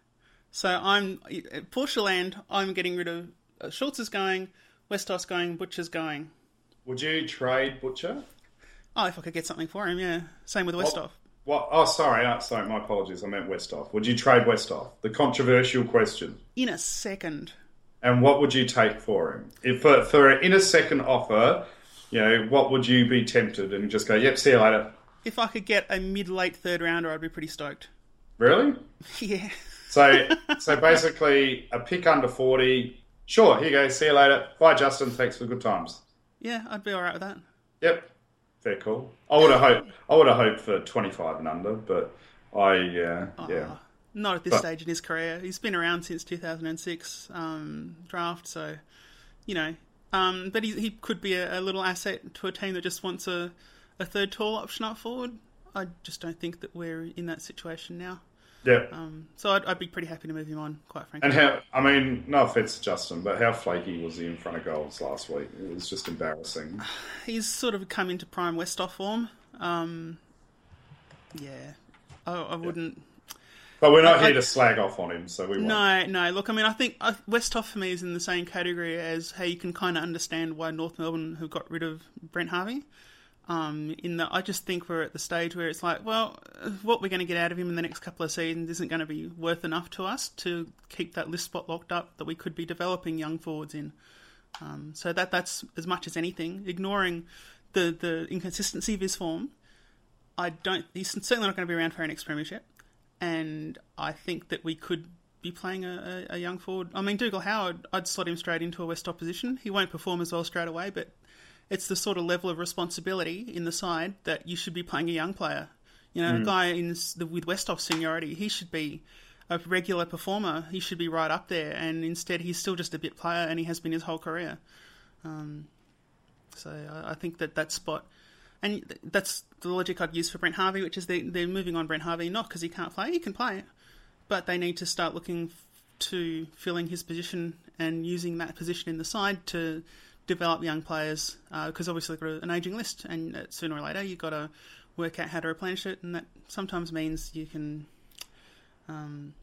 So I'm at Porsche land. I'm getting rid of uh, Schulz is going, Westos going, Butcher's going. Would you trade Butcher? Oh, if I could get something for him, yeah. Same with Westhoff. What? Oh, sorry. Oh, sorry. My apologies. I meant Westhoff. Would you trade Westhoff? The controversial question. In a second. And what would you take for him? If for, for an in a second offer, you know, what would you be tempted and just go, "Yep, see you later." If I could get a mid-late third rounder, I'd be pretty stoked. Really? [laughs] Yeah. So, [laughs] so basically, a pick under forty. Sure, here you go. See you later. Bye, Justin. Thanks for the good times. Yeah, I'd be alright with that. Yep, fair call. I would have hoped. I would have hoped for twenty-five and under, but I, uh, yeah. Not at this But- stage in his career. He's been around since 2006 um, draft, so, you know. Um, but he, he could be a, a little asset to a team that just wants a, a third tall option up forward. I just don't think that we're in that situation now. Yeah. Um, so I'd, I'd be pretty happy to move him on, quite frankly. and how, I mean, no offense to Justin, but how flaky was he in front of goals last week? It was just embarrassing. [sighs] He's sort of come into prime Westhoff form. Um, yeah, I, I wouldn't. But we're not I- here to slag off on him, so we won't. No, no. Look, I mean, I think Westhoff for me is in the same category as how you can kind of understand why North Melbourne have got rid of Brent Harvey. Um, in that, I just think we're at the stage where it's like, well, what we're going to get out of him in the next couple of seasons isn't going to be worth enough to us to keep that list spot locked up that we could be developing young forwards in. Um, so that that's as much as anything, ignoring the the inconsistency of his form. I don't. He's certainly not going to be around for our next premiership, and I think that we could be playing a, a, a young forward. I mean, Dougal Howard, I'd slot him straight into a West opposition. He won't perform as well straight away, but it's the sort of level of responsibility in the side that you should be playing a young player. You know, a guy in the, with Westhoff seniority, he should be a regular performer. He should be right up there, and instead he's still just a bit player, and he has been his whole career. Um, so I, I think that that spot, and th- that's the logic I'd use for Brent Harvey, which is they, they're moving on Brent Harvey not because he can't play, he can play, but they need to start looking f- to filling his position and using that position in the side to develop young players because obviously they've got an aging list, and uh, sooner or later you've got to work out how to replenish it, and that sometimes means you can um,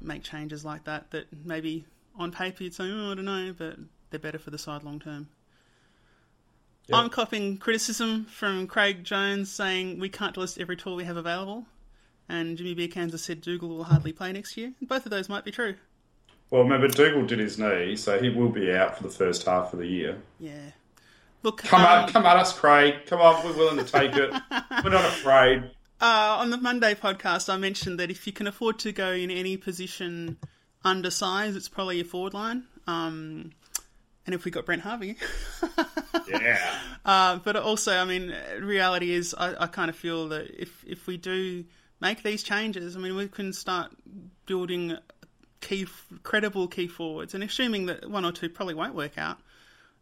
make changes like that that maybe on paper you'd say, oh, I don't know, but they're better for the side long term. Yeah. I'm copying criticism from Craig Jones saying we can't list every tool we have available, and Jimmy Beerkans has said Dougal will hardly play next year. Both of those might be true. Well, remember, Dougal did his knee, so he will be out for the first half of the year. Yeah. Look, Come um, at, come at us, Craig. Come on, we're willing to take it. [laughs] we're not afraid. Uh, on the Monday podcast, I mentioned that if you can afford to go in any position undersized, it's probably your forward line. Um, and if we got Brent Harvey, [laughs] Yeah. uh, but also, I mean, reality is, I, I kind of feel that if if we do make these changes, I mean, we can start building key, credible key forwards, and assuming that one or two probably won't work out.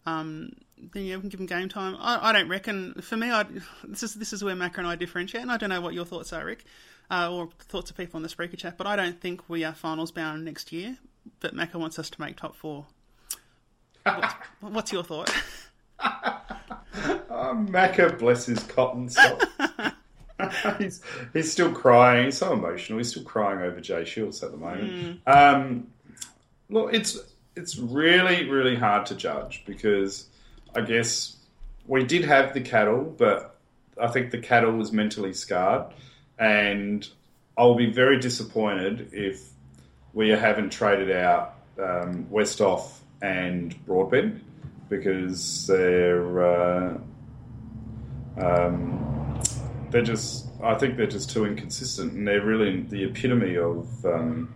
Um, then yeah, we can give them game time. I, I don't reckon. For me, I this is this is where Macca and I differentiate, and I don't know what your thoughts are, Rick, uh, or thoughts of people on the Spreaker chat. But I don't think we are finals bound next year. But Macca wants us to make top four. What's, [laughs] what's your thought? Oh, Macca, bless his cotton socks. [laughs] he's, he's still crying. He's so emotional. He's still crying over Jay Shields at the moment. Um, look, it's it's really really hard to judge because I guess we did have the cattle, but I think the cattle was mentally scarred, and I'll be very disappointed if we haven't traded out um, Westhoff and Broadbent because they're uh, um, they're just I think they're just too inconsistent, and they're really the epitome of um,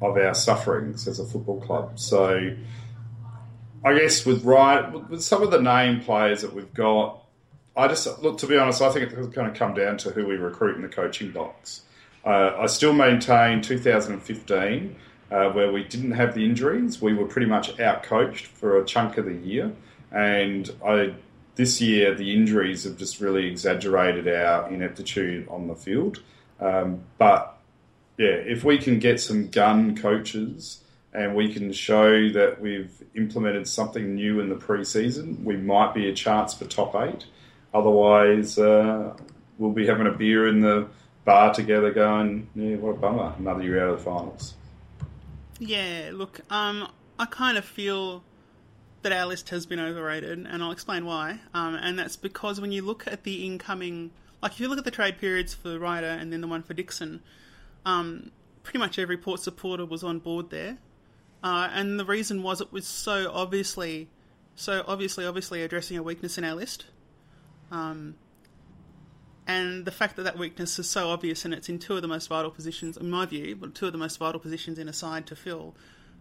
of our sufferings as a football club. So, I guess with right with some of the name players that we've got, I just look to be honest. I think it's going to come down to who we recruit in the coaching box. Uh, I still maintain 2015, uh, where we didn't have the injuries, we were pretty much out coached for a chunk of the year, and I this year the injuries have just really exaggerated our ineptitude on the field. Um, but yeah, if we can get some gun coaches and we can show that we've implemented something new in the preseason, we might be a chance for top eight. Otherwise, uh, we'll be having a beer in the bar together, going, "Yeah, what a bummer! Another year out of the finals." Yeah, look, um, I kind of feel that our list has been overrated, and I'll explain why. Um, and that's because when you look at the incoming, like if you look at the trade periods for Ryder and then the one for Dixon, um, pretty much every port supporter was on board there. Uh, and the reason was it was so obviously, so obviously, obviously addressing a weakness in our list. Um, and the fact that that weakness is so obvious and it's in two of the most vital positions, in my view, but two of the most vital positions in a side to fill.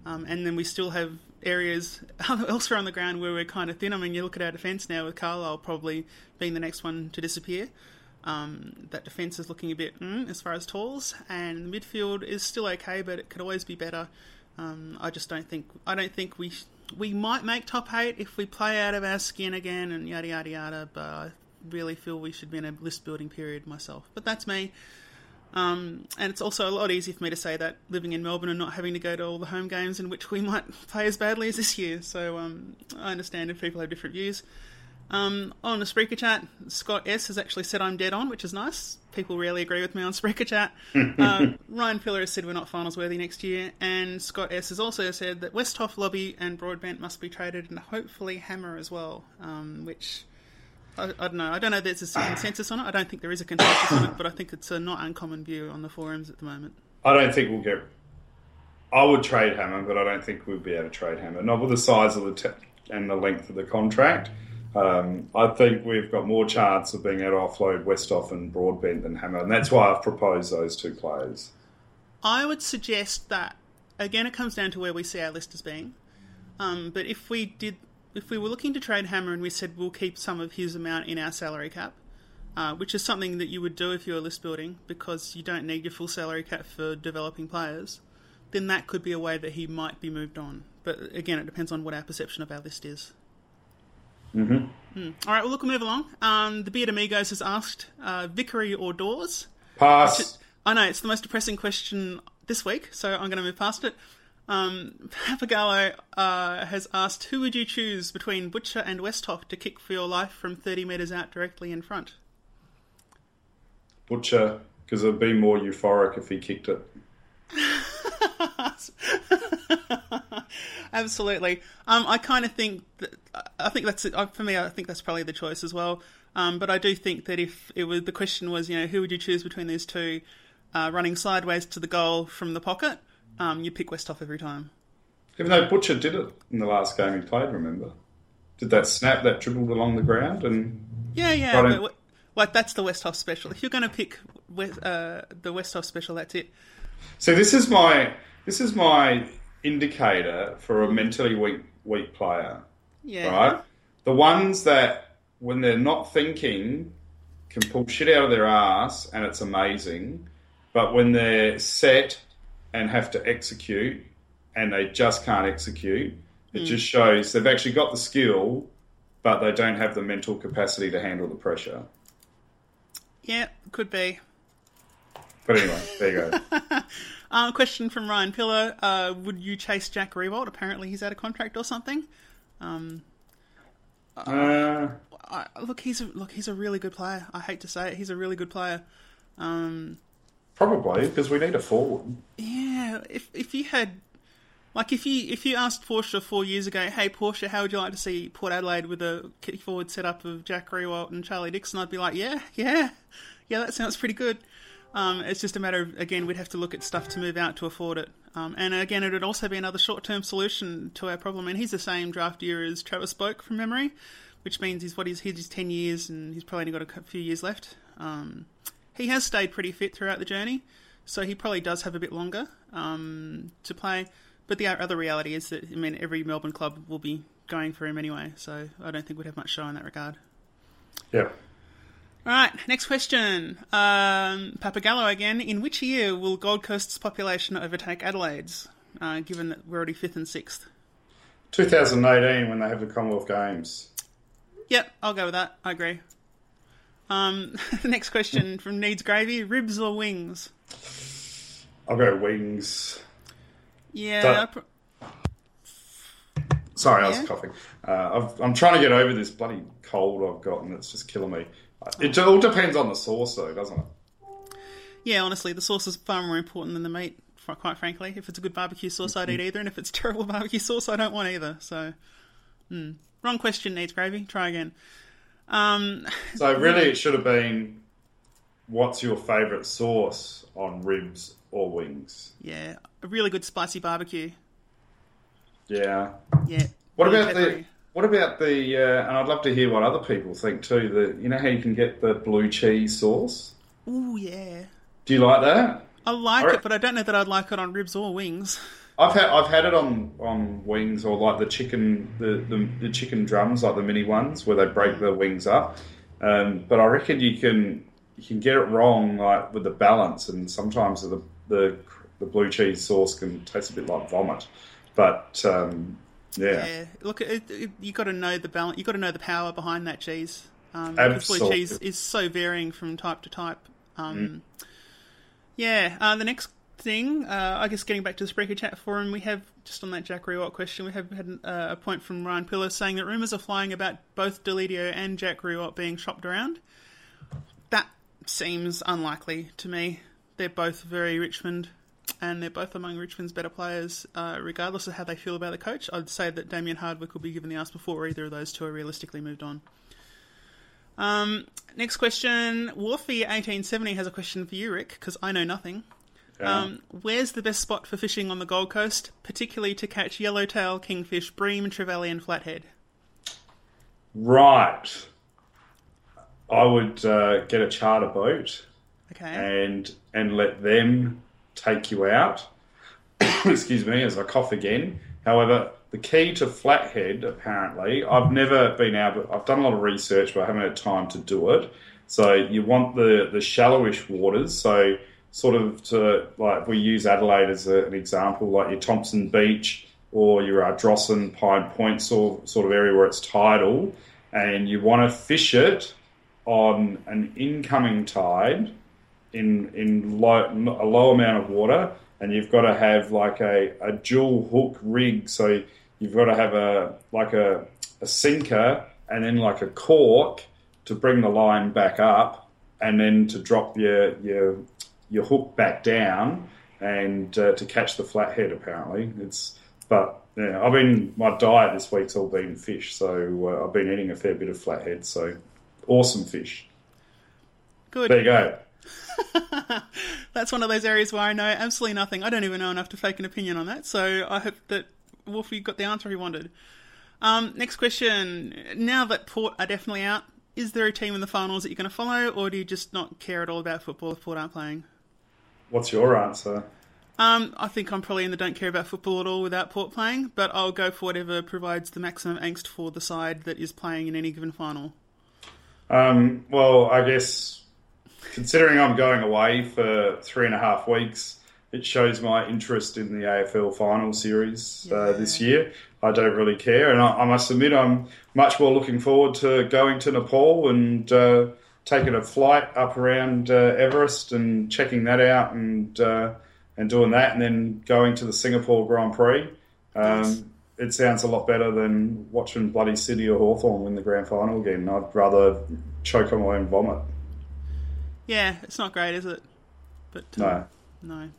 Um, and then we still have areas [laughs] elsewhere on the ground where we're kind of thin. I mean, you look at our defence now with Carlisle probably being the next one to disappear. Um, that defence is looking a bit mm, as far as talls, and the midfield is still okay, but it could always be better. Um, I just don't think I don't think we we might make top eight if we play out of our skin again and yada yada yada. But I really feel we should be in a list building period myself. But that's me. Um, and it's also a lot easier for me to say that living in Melbourne and not having to go to all the home games in which we [laughs] might play as badly as this year. So um, I understand if people have different views. Um, on the Spreaker chat, Scott S has actually said I'm dead on, which is nice. People rarely agree with me on [laughs] Spreaker chat. uh, [laughs] Ryan Pillar has said we're not finals worthy next year, and Scott S has also said that Westhoff Lobbe and Broadbent must be traded, and hopefully Hammer as well. Um, which I, I don't know. I don't know. If there's a consensus on it. I don't think there is a consensus on it, but I think it's a not uncommon view on the forums at the moment. I don't think we'll get. I would trade Hammer, but I don't think we'll be able to trade Hammer. Not with the size of the te- and the length of the contract. Um, I think we've got more chance of being able to offload Westhoff and Broadbent than Hammer, and that's why I've proposed those two players. I would suggest that again, it comes down to where we see our list as being. Um, but if we did, if we were looking to trade Hammer and we said we'll keep some of his amount in our salary cap, uh, which is something that you would do if you were list building because you don't need your full salary cap for developing players, then that could be a way that he might be moved on. But again, it depends on what our perception of our list is. Mm-hmm. All right, well, look, we'll move along. Um, the Beard Amigos has asked uh, Vickery or Doors. Pass. I know it's the most depressing question this week, so I'm going to move past it. Um, Papagallo uh, has asked, "Who would you choose between Butcher and Westhoff to kick for your life from 30 metres out directly in front?" Butcher, because it'd be more euphoric if he kicked it. [laughs] Absolutely. Um, I kind of think that I think that's uh, for me. I think that's probably the choice as well. Um, but I do think that if it was the question was, you know, who would you choose between these two, uh, running sideways to the goal from the pocket, um, you pick Westhoff every time. Even though Butcher did it in the last game he played, remember? Did that snap that dribbled along the ground and Yeah, yeah. But, like that's the Westhoff special. If you're going to pick uh, the Westhoff special, that's it. So this is my this is my indicator for a mentally weak weak player, Yeah. right? The ones that when they're not thinking can pull shit out of their ass and it's amazing, but when they're set and have to execute and they just can't execute, it just shows they've actually got the skill, but they don't have the mental capacity to handle the pressure. Yeah, could be. But anyway, there you go. [laughs] Um, question from Ryan Pillar: uh, Would you chase Jack Riewoldt? Apparently, he's out of contract or something. Uh, I, look, he's a, look, he's a really good player. I hate to say it, he's a really good player. Um, probably because we need a forward. yeah, if if you had, like, if you if you asked Porsche four years ago, hey Porsche, how would you like to see Port Adelaide with a kick forward setup of Jack Riewoldt and Charlie Dixon? I'd be like, yeah, yeah, yeah, that sounds pretty good. Um, it's just a matter of again, we'd have to look at stuff to move out to afford it. Um, and again, it would also be another short-term solution to our problem. And he's the same draft year as Travis Boak from memory, which means he's what he's he's ten years, and he's probably only got a few years left. Um, he has stayed pretty fit throughout the journey, so he probably does have a bit longer um, to play. But the other reality is that I mean, every Melbourne club will be going for him anyway, so I don't think we'd have much show in that regard. Yeah. All right, next question. Um, Papagallo again. In which year will Gold Coast's population overtake Adelaide's, uh, given that we're already fifth and sixth? 2018 when they have the Commonwealth Games. Yep, I'll go with that. I agree. Um, [laughs] the next question from Needs Gravy ribs or wings? I'll go wings. Yeah, That- I pr- Sorry, I was coughing. Uh, I've, I'm trying to get over this bloody cold I've got, and it's just killing me. It all depends on the sauce, though, doesn't it? yeah, honestly, the sauce is far more important than the meat, quite frankly. If it's a good barbecue sauce, I'd eat either, and if it's terrible [laughs] barbecue sauce, I don't want either. So, hmm. wrong question, Needs Gravy. Try again. Um, So really, it should have been, what's your favourite sauce on ribs or wings? yeah, a really good spicy barbecue. Yeah. Yeah. What really about the? What about the? Uh, and I'd love to hear what other people think too. The you know how you can get the blue cheese sauce. Ooh, yeah. Do you like that? I like it, but I don't know that I'd like it on ribs or wings. [laughs] I've had I've had it on, on wings or like the chicken the, the, the chicken drums like the mini ones where they break the wings up. Um, but I reckon you can you can get it wrong like with the balance and sometimes the the, the blue cheese sauce can taste a bit like vomit. But um, yeah. Yeah, look, it, it, you got to know the balance. You got to know the power behind that cheese. Um, because blue cheese is so varying from type to type. Um, Yeah, uh, the next thing, uh, I guess getting back to the Spreaker chat forum, we have, just on that Jack Riewoldt question, we have had uh, a point from Ryan Pillar saying that rumours are flying about both Deledio and Jack Riewoldt being shopped around. That seems unlikely to me. They're both very Richmond, and they're both among Richmond's better players, uh, regardless of how they feel about the coach. I'd say that Damien Hardwick will be given the ask before either of those two are realistically moved on. Um, next question. Warfy1870 has a question for you, Rick, because I know nothing. Um, where's the best spot for fishing on the Gold Coast, particularly to catch yellowtail, kingfish, bream, trevally, and flathead? Right. I would uh, get a charter boat Okay. and and let them take you out. [coughs] Excuse me, as I cough again. However, the key to flathead, apparently, I've never been able. I've done a lot of research, but I haven't had time to do it. So you want the the shallowish waters. So sort of to like we use Adelaide as a, an example, like your Thompson Beach or your Ardrossan Pine Point sort sort of area where it's tidal, and you want to fish it on an incoming tide in in low, a low amount of water, and you've got to have like a, a dual hook rig. So you've got to have a like a, a sinker and then like a cork to bring the line back up, and then to drop your your your hook back down and uh, to catch the flathead. Apparently, it's but. Yeah, I've been my diet this week's all been fish, so uh, I've been eating a fair bit of flathead. So awesome fish. Good. There you go. [laughs] That's one of those areas where I know absolutely nothing. I don't even know enough to fake an opinion on that. So I hope that Wolfie got the answer he wanted. Um, next question. Now that Port are definitely out, is there a team in the finals that you're going to follow, or do you just not care at all about football if Port aren't playing? What's your answer? Um, I think I'm probably in the don't care about football at all without Port playing, but I'll go for whatever provides the maximum angst for the side that is playing in any given final. Um, well, I guess considering I'm going away for three and a half weeks, it shows my interest in the AFL final series uh, this year. I don't really care, and I, I must admit I'm much more looking forward to going to Nepal and uh, taking a flight up around uh, Everest and checking that out and uh, and doing that, and then going to the Singapore Grand Prix. Um, Nice. It sounds a lot better than watching bloody City or Hawthorn win the grand final again. I'd rather choke on my own vomit. Yeah, it's not great, is it? But uh, No. No.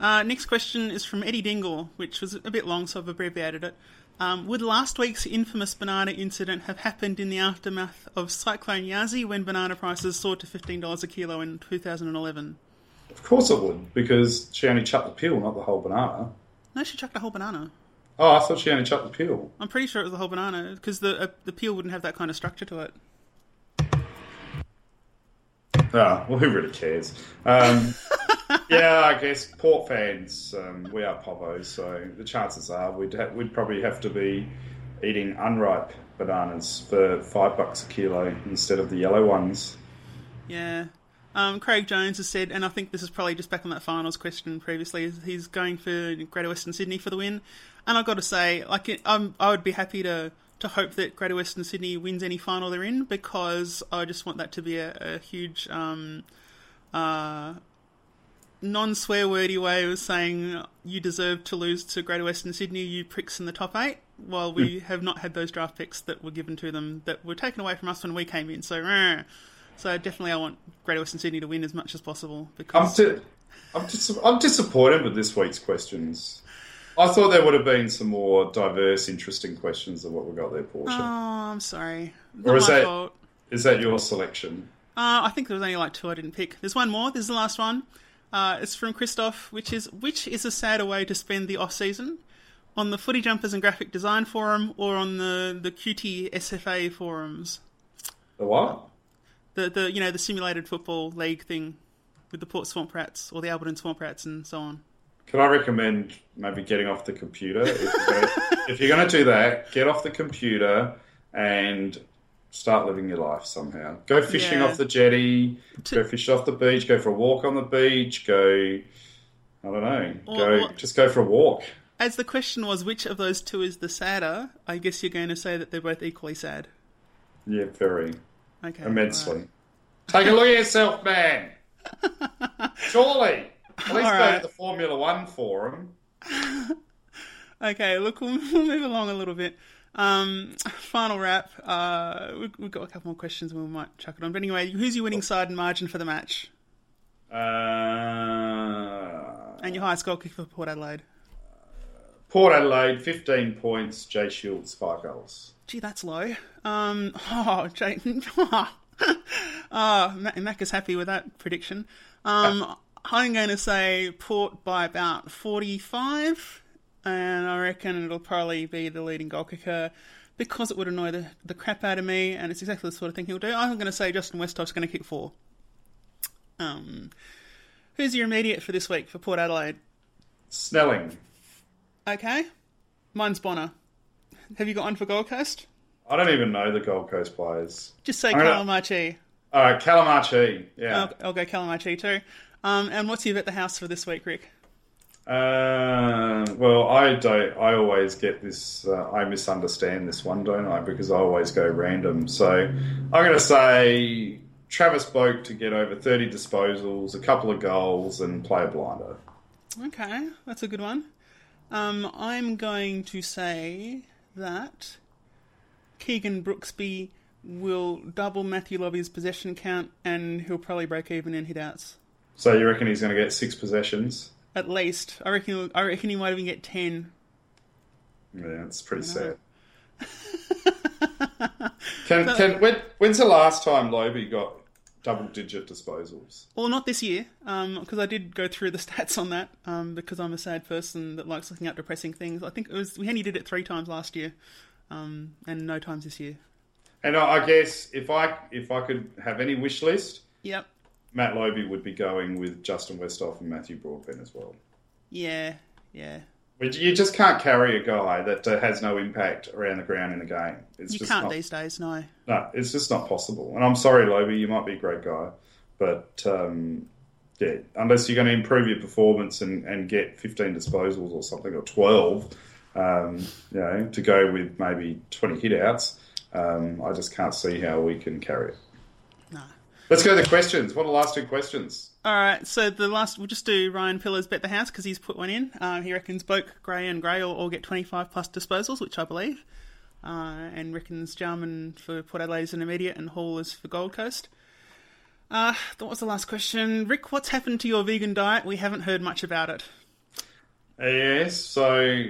Uh, next question is from Eddie Dingle, which was a bit long, so I've abbreviated it. Um, would last week's infamous banana incident have happened in the aftermath of Cyclone Yasi when banana prices soared to $15 a kilo in 2011? Of course it would, because she only chucked the peel, not the whole banana. No, she chucked a whole banana. Oh, I thought she only chucked the peel. I'm pretty sure it was the whole banana because the uh, the peel wouldn't have that kind of structure to it. Ah, well, who really cares? Um, [laughs] yeah, I guess Port fans, um, we are povos, so the chances are we'd ha- we'd probably have to be eating unripe bananas for five bucks a kilo instead of the yellow ones. Yeah. Um, Craig Jones has said, and I think this is probably just back on that finals question previously. He's going for Greater Western Sydney for the win, and I've got to say, like, I'm, I would be happy to to hope that Greater Western Sydney wins any final they're in because I just want that to be a, a huge um, uh, non swear wordy way of saying you deserve to lose to Greater Western Sydney, you pricks in the top eight. While we have not had those draft picks that were given to them that were taken away from us when we came in, so. eh. So definitely, I want Greater Western Sydney to win as much as possible I'm, di- I'm, dis- I'm disappointed with this week's questions. I thought there would have been some more diverse, interesting questions than what we got there, Portia. oh, I'm sorry, Or is my that- fault. Is that your selection? Uh, I think there was only like two I didn't pick. There's one more. This is the last one. Uh, it's from Christoph, which is which is a sadder way to spend the off season, on the Footy Jumpers and Graphic Design forum or on the the QT SFA forums. The what? The the you know the simulated football league thing with the Port Swamp Rats or the Alberton Swamp Rats and so on. Can I recommend maybe getting off the computer? If you're gonna, if you're going to do that, get off the computer and start living your life somehow. Go fishing Yeah. off the jetty, To- go fish off the beach, go for a walk on the beach, go, I don't know, Or- go or- just go for a walk. As the question was, which of those two is the sadder? I guess you're going to say that they're both equally sad. Yeah, very. Okay. immensely. right. Take a look at yourself, man. [laughs] Surely, at least All go right. to the Formula One forum. [laughs] Okay, look, we'll, we'll move along a little bit. Um, [laughs] final wrap. Uh, we've, we've got a couple more questions and we might chuck it on. But anyway, who's your winning side and margin for the match? Uh, And your highest goal kick for Port Adelaide? Port Adelaide, 15 points. Jay Shields, 5 goals. Gee, that's low. Um, [laughs] oh, Jay. [laughs] oh, Mac, Mac is happy with that prediction. Um, I'm going to say Port by about 45, and I reckon it'll probably be the leading goal kicker because it would annoy the, the crap out of me, and it's exactly the sort of thing he'll do. I'm going to say Justin Westhoff's going to kick four. Um, who's your immediate for this week for Port Adelaide? Snelling. Okay, mine's Bonner. Have you got one for Gold Coast? I don't even know the Gold Coast players. Just say gonna- Calamachi. All right, Calamachi. Yeah. I'll, I'll go Calamachi too. Um, and what's your bet the house for this week, Rick? Uh, well, I don't. I always get this. Uh, I misunderstand this one, don't I? Because I always go random. So I'm going to say Travis Boak to get over 30 disposals, a couple of goals, and play a blinder. Okay, that's a good one. Um, I'm going to say that Keegan Brooksby will double Matthew Lobbe's possession count, and he'll probably break even in hit outs. So you reckon he's going to get six possessions? At least, I reckon. I reckon he might even get ten. Yeah, it's pretty sad. [laughs] can can when, when's the last time Lobbe got double digit disposals? Well, not this year, because I did go through the [laughs] stats on that. Um, because I'm a sad person that likes looking at depressing things. I think it was we only did it three times last year, um, and no times this year. And I, I guess if I if I could have any wish list, Yep. Matt Lobbe would be going with Justin Westhoff and Matthew Broadbent as well. Yeah. Yeah. But you just can't carry a guy that uh, has no impact around the ground in a game. It's You just can't not, these days. No. No, it's just not possible. And I'm sorry, Lobbe, you might be a great guy, but um, yeah, unless you're going to improve your performance and, and get 15 disposals or something or 12, um, you know, to go with maybe 20 hit outs, um, I just can't see how we can carry it. Let's go to the questions. What are the last two questions? All right, so the last we'll just do Ryan Pillar's bet the house because he's put one in. Um, he reckons Boak, Gray, and Gray will all get 25 plus disposals, which I believe, uh, and reckons Jarman for Port Adelaide is an immediate and Hall is for Gold Coast. Uh, what was the last question, Rick? What's happened to your vegan diet? We haven't heard much about it. Yes, so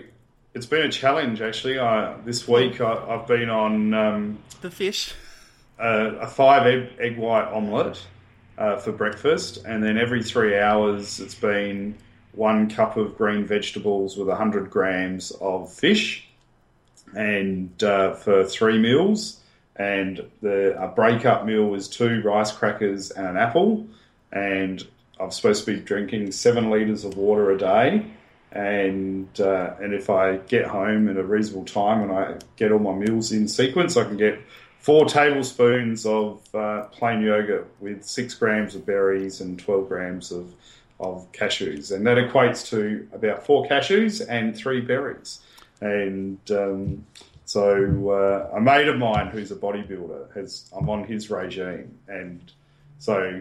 it's been a challenge actually. I, this week I, I've been on um, The fish. A, a five egg, egg white omelette uh, for breakfast, and then every three hours it's been one cup of green vegetables with 100 grams of fish, and uh, for three meals. And the a breakup meal is two rice crackers and an apple, and I'm supposed to be drinking seven liters of water a day. And uh, and if I get home at a reasonable time and I get all my meals in sequence, I can get four tablespoons of uh, plain yogurt with six grams of berries and 12 grams of, of cashews. And that equates to about four cashews and three berries. And um, so uh, a mate of mine who's a bodybuilder has I'm on his regime. And so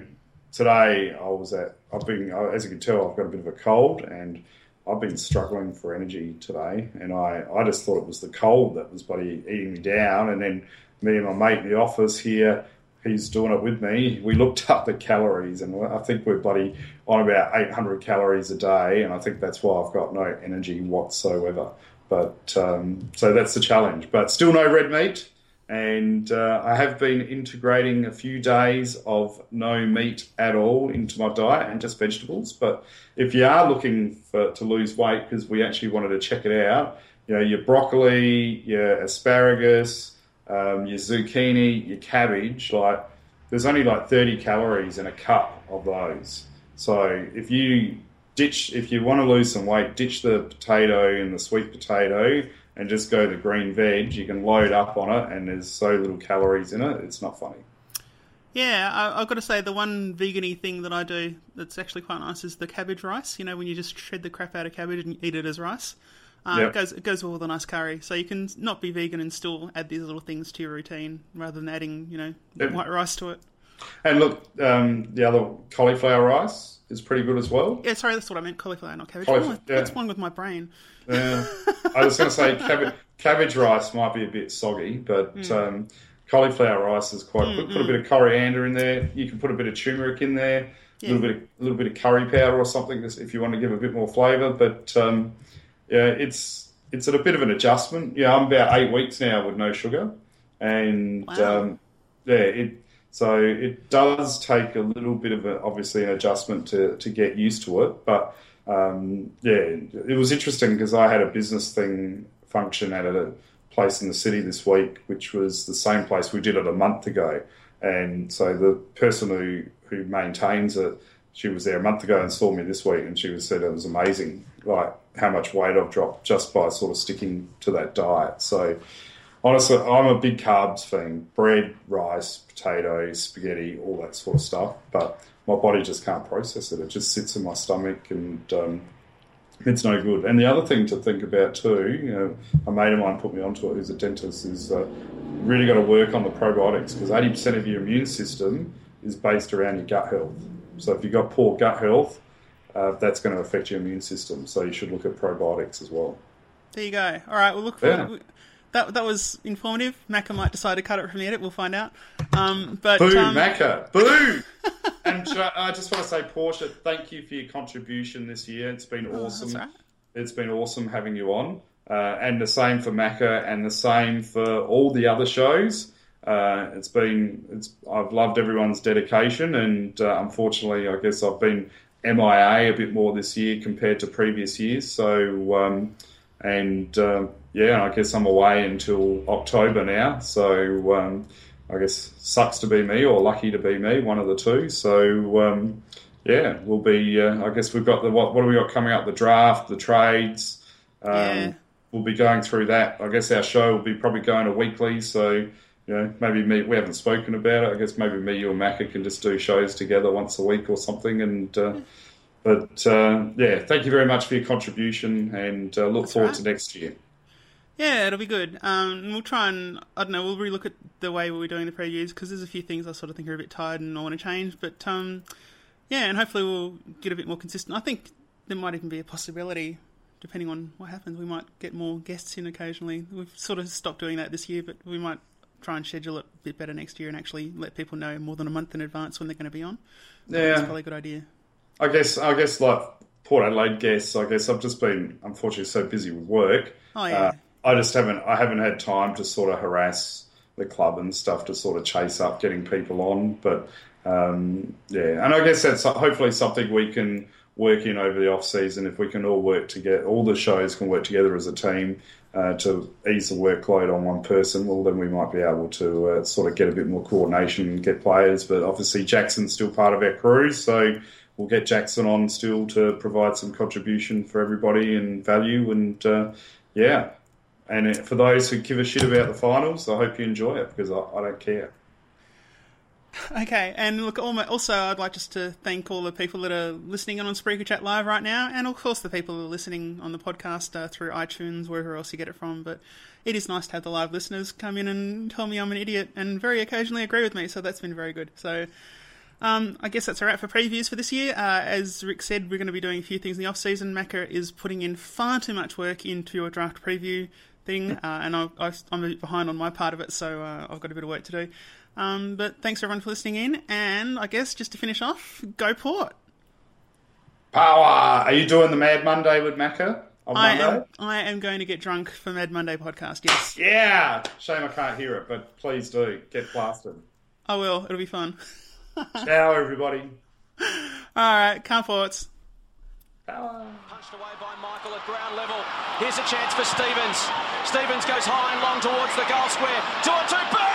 today I was at, I've been, as you can tell, I've got a bit of a cold and I've been struggling for energy today, and I, I just thought it was the cold that was bloody eating me down. And then me and my mate in the office here, he's doing it with me. We looked [laughs] up the calories, and I think we're bloody on about 800 calories a day, and I think that's why I've got no energy whatsoever. But um, so that's the challenge. But still no red meat, and uh, I have been integrating a few days of no meat at all into my diet and just vegetables. But if you are looking for to lose weight, because we actually wanted to check it out, you know, your broccoli, your asparagus, um, your zucchini, your cabbage, like there's only like 30 calories in a cup of those. So if you ditch, if you want to lose some weight, ditch the potato and the sweet potato and just go the green veg. You can load up on it, and there's so little calories in it. It's not funny. Yeah, I, I've got to say the one vegany thing that I do that's actually quite nice is the cabbage rice. You know, when you just shred the crap out of cabbage and eat it as rice. Uh, Yep. It goes it goes well with a nice curry, so you can not be vegan and still add these little things to your routine rather than adding you know Yep. white rice to it. And look, um, the other cauliflower rice is pretty good as well. Yeah, sorry, that's what I meant. Cauliflower, not cabbage. Cauliflower, Oh, That's yeah. one with my brain. Yeah. I was going to say cabbage, cabbage rice might be a bit soggy, but Hmm. um, cauliflower rice is quite good. Put a bit of coriander in there. You can put a bit of turmeric in there. A little bit, of, a little bit of curry powder or something if you want to give a bit more flavour. But um, yeah, it's it's at a bit of an adjustment. Yeah, I'm about eight weeks now with no sugar, and Wow. um, yeah, it so it does take a little bit of a, obviously an adjustment to to get used to it, but um, yeah, it was interesting because I had a business thing function at a place in the city this week, which was the same place we did it a month ago, and so the person who who maintains it, she was there a month ago and saw me this week, and she was said it was amazing, like how much weight I've dropped just by sort of sticking to that diet. So honestly, I'm a big carbs fiend: bread, rice, potatoes, spaghetti, all that sort of stuff. But my body just can't process it. It just sits in my stomach, and um, it's no good. And the other thing to think about too, you know, a mate of mine put me onto it, who's a dentist, is uh, really got to work on the probiotics because 80% of your immune system is based around your gut health. So if you've got poor gut health, uh, that's going to affect your immune system. So you should look at probiotics as well. There you go. All right, we'll look. Yeah. For, that that was informative. Macca might decide to cut it from the edit. We'll find out. Um, but Boo, um, Macca, boo! [laughs] and uh, I just want to say, Portia, thank you for your contribution this year. It's been awesome. Oh, all right. It's been awesome having you on. Uh, and the same for Macca, and the same for all the other shows. Uh, it's been, it's. I've loved everyone's dedication, and uh, unfortunately, I guess I've been MIA a bit more this year compared to previous years. So, um, and um, yeah, I guess I'm away until October now. So, um, I guess sucks to be me or lucky to be me, one of the two. So, um, yeah, we'll be. Uh, I guess we've got the what? What do we got coming up? The draft, the trades. Um, Yeah. We'll be going through that. I guess our show will be probably going to weekly. So, you know, maybe me. We haven't spoken about it. I guess maybe me you or Macca can just do shows together once a week or something. And uh, but uh, yeah, thank you very much for your contribution, and uh, look forward right. to next year. Yeah, it'll be good. Um, we'll try and I don't know. We'll relook at the way we're doing the previews because there's a few things I sort of think are a bit tired and I want to change. But um, yeah, and hopefully we'll get a bit more consistent. I think there might even be a possibility, depending on what happens, we might get more guests in occasionally. We've sort of stopped doing that this year, but we might try and schedule it a bit better next year and actually let people know more than a month in advance when they're going to be on. Yeah, That's probably a really good idea. I guess I guess like Port Adelaide guests. I guess I've just been unfortunately so busy with work. Oh yeah. Uh, I just haven't I haven't had time to sort of harass the club and stuff to sort of chase up getting people on. But um, yeah, and I guess that's hopefully something we can work in over the off season if we can all work together. All the shows can work together as a team. Uh, to ease the workload on one person, well, then we might be able to uh, sort of get a bit more coordination and get players. But obviously, Jackson's still part of our crew, so we'll get Jackson on still to provide some contribution for everybody and value. And uh, yeah, and for those who give a shit about the finals, I hope you enjoy it because I, I don't care. Okay, and look, also, I'd like just to thank all the people that are listening in on Spreaker Chat Live right now, and of course the people who are listening on the podcast uh, through iTunes, wherever else you get it from. But it is nice to have the live listeners come in and tell me I'm an idiot, and very occasionally agree with me, so that's been very good. So um, I guess that's a wrap for previews for this year. Uh, as Rick said, we're going to be doing a few things in the off season. Macca is putting in far too much work into your draft preview thing, uh, and I, I, I'm a bit behind on my part of it, so uh, I've got a bit of work to do. Um, but thanks everyone for listening in, and I guess just to finish off, go Port. Power! Are you doing the Mad Monday with Macca on I Monday? am, I am going to get drunk for Mad Monday podcast. Yes, Yeah! Shame I can't hear it, but please do. Get blasted. I will. It'll be fun. [laughs] Ciao, everybody. All right, come Ports. Power. Punched away by Michael at ground level. Here's a chance for Stevens. Stevens goes high and long towards the goal square. Two on two. Burgoyne